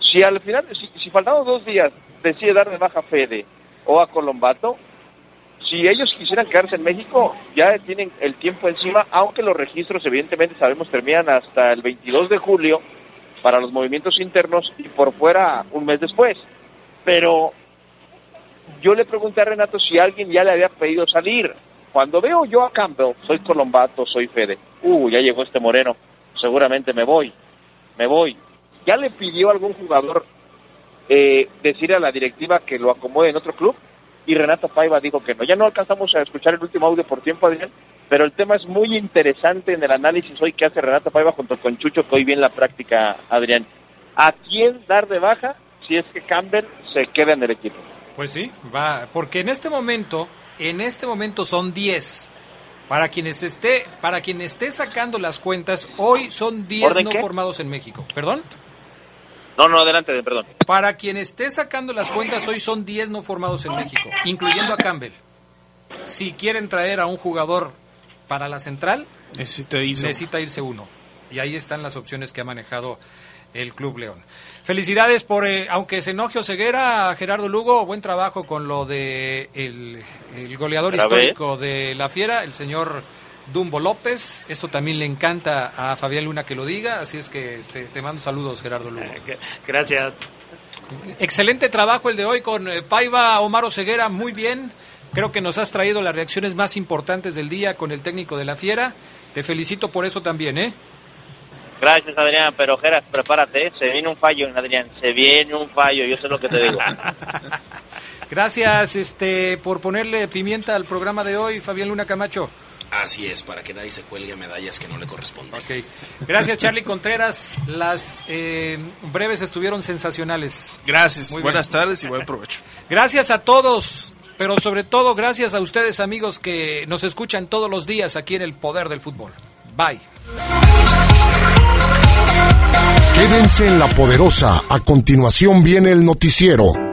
Si al final, si, si faltando dos días decide dar de baja Fede o a Colombato, si ellos quisieran quedarse en México, ya tienen el tiempo encima, aunque los registros evidentemente sabemos terminan hasta el 22 de julio para los movimientos internos y por fuera un mes después. Pero yo le pregunté a Renato si alguien ya le había pedido salir. Cuando veo yo a Campbell, soy Colombato, soy Fede. Uh, ya llegó este moreno, seguramente me voy, me voy. ¿Ya le pidió algún jugador eh, decir a la directiva que lo acomode en otro club y Renato Paiva dijo que no. Ya no alcanzamos a escuchar el último audio por tiempo, Adrián, pero el tema es muy interesante en el análisis hoy que hace Renato Paiva junto con Chucho, que hoy viene la práctica, Adrián. ¿A quién dar de baja si es que Campbell se queda en el equipo? Pues sí, va, porque en este momento, en este momento son 10. Para quienes esté, para quien esté sacando las cuentas, hoy son 10 no qué? formados en México. ¿Perdón? No, no, adelante, perdón. Para quien esté sacando las cuentas, hoy son 10 no formados en México, incluyendo a Campbell. Si quieren traer a un jugador para la central, necesita irse, necesita irse uno. Y ahí están las opciones que ha manejado el Club León. Felicidades por, eh, aunque se enoje o ceguera, Gerardo Lugo, buen trabajo con lo de el, el goleador histórico de la Fiera, el señor Dumbo López. Esto también le encanta a Fabián Luna que lo diga, así es que te, te mando saludos, Gerardo Lugo. Gracias. Excelente trabajo el de hoy con eh, Paiva, Omar Ceguera, muy bien. Creo que nos has traído las reacciones más importantes del día con el técnico de la Fiera. Te felicito por eso también, ¿eh? Gracias, Adrián, pero Geras, prepárate, ¿eh? se viene un fallo, Adrián, se viene un fallo, yo sé lo que te digo. Gracias este, por ponerle pimienta al programa de hoy, Fabián Luna Camacho. Así es, para que nadie se cuelgue medallas que no le corresponden. Ok. Gracias, Charlie Contreras. Las eh, breves estuvieron sensacionales. Gracias. Muy Buenas bien. tardes y buen provecho. Gracias a todos, pero sobre todo gracias a ustedes, amigos, que nos escuchan todos los días aquí en el Poder del Fútbol. Bye. Quédense en la poderosa. A continuación viene el noticiero.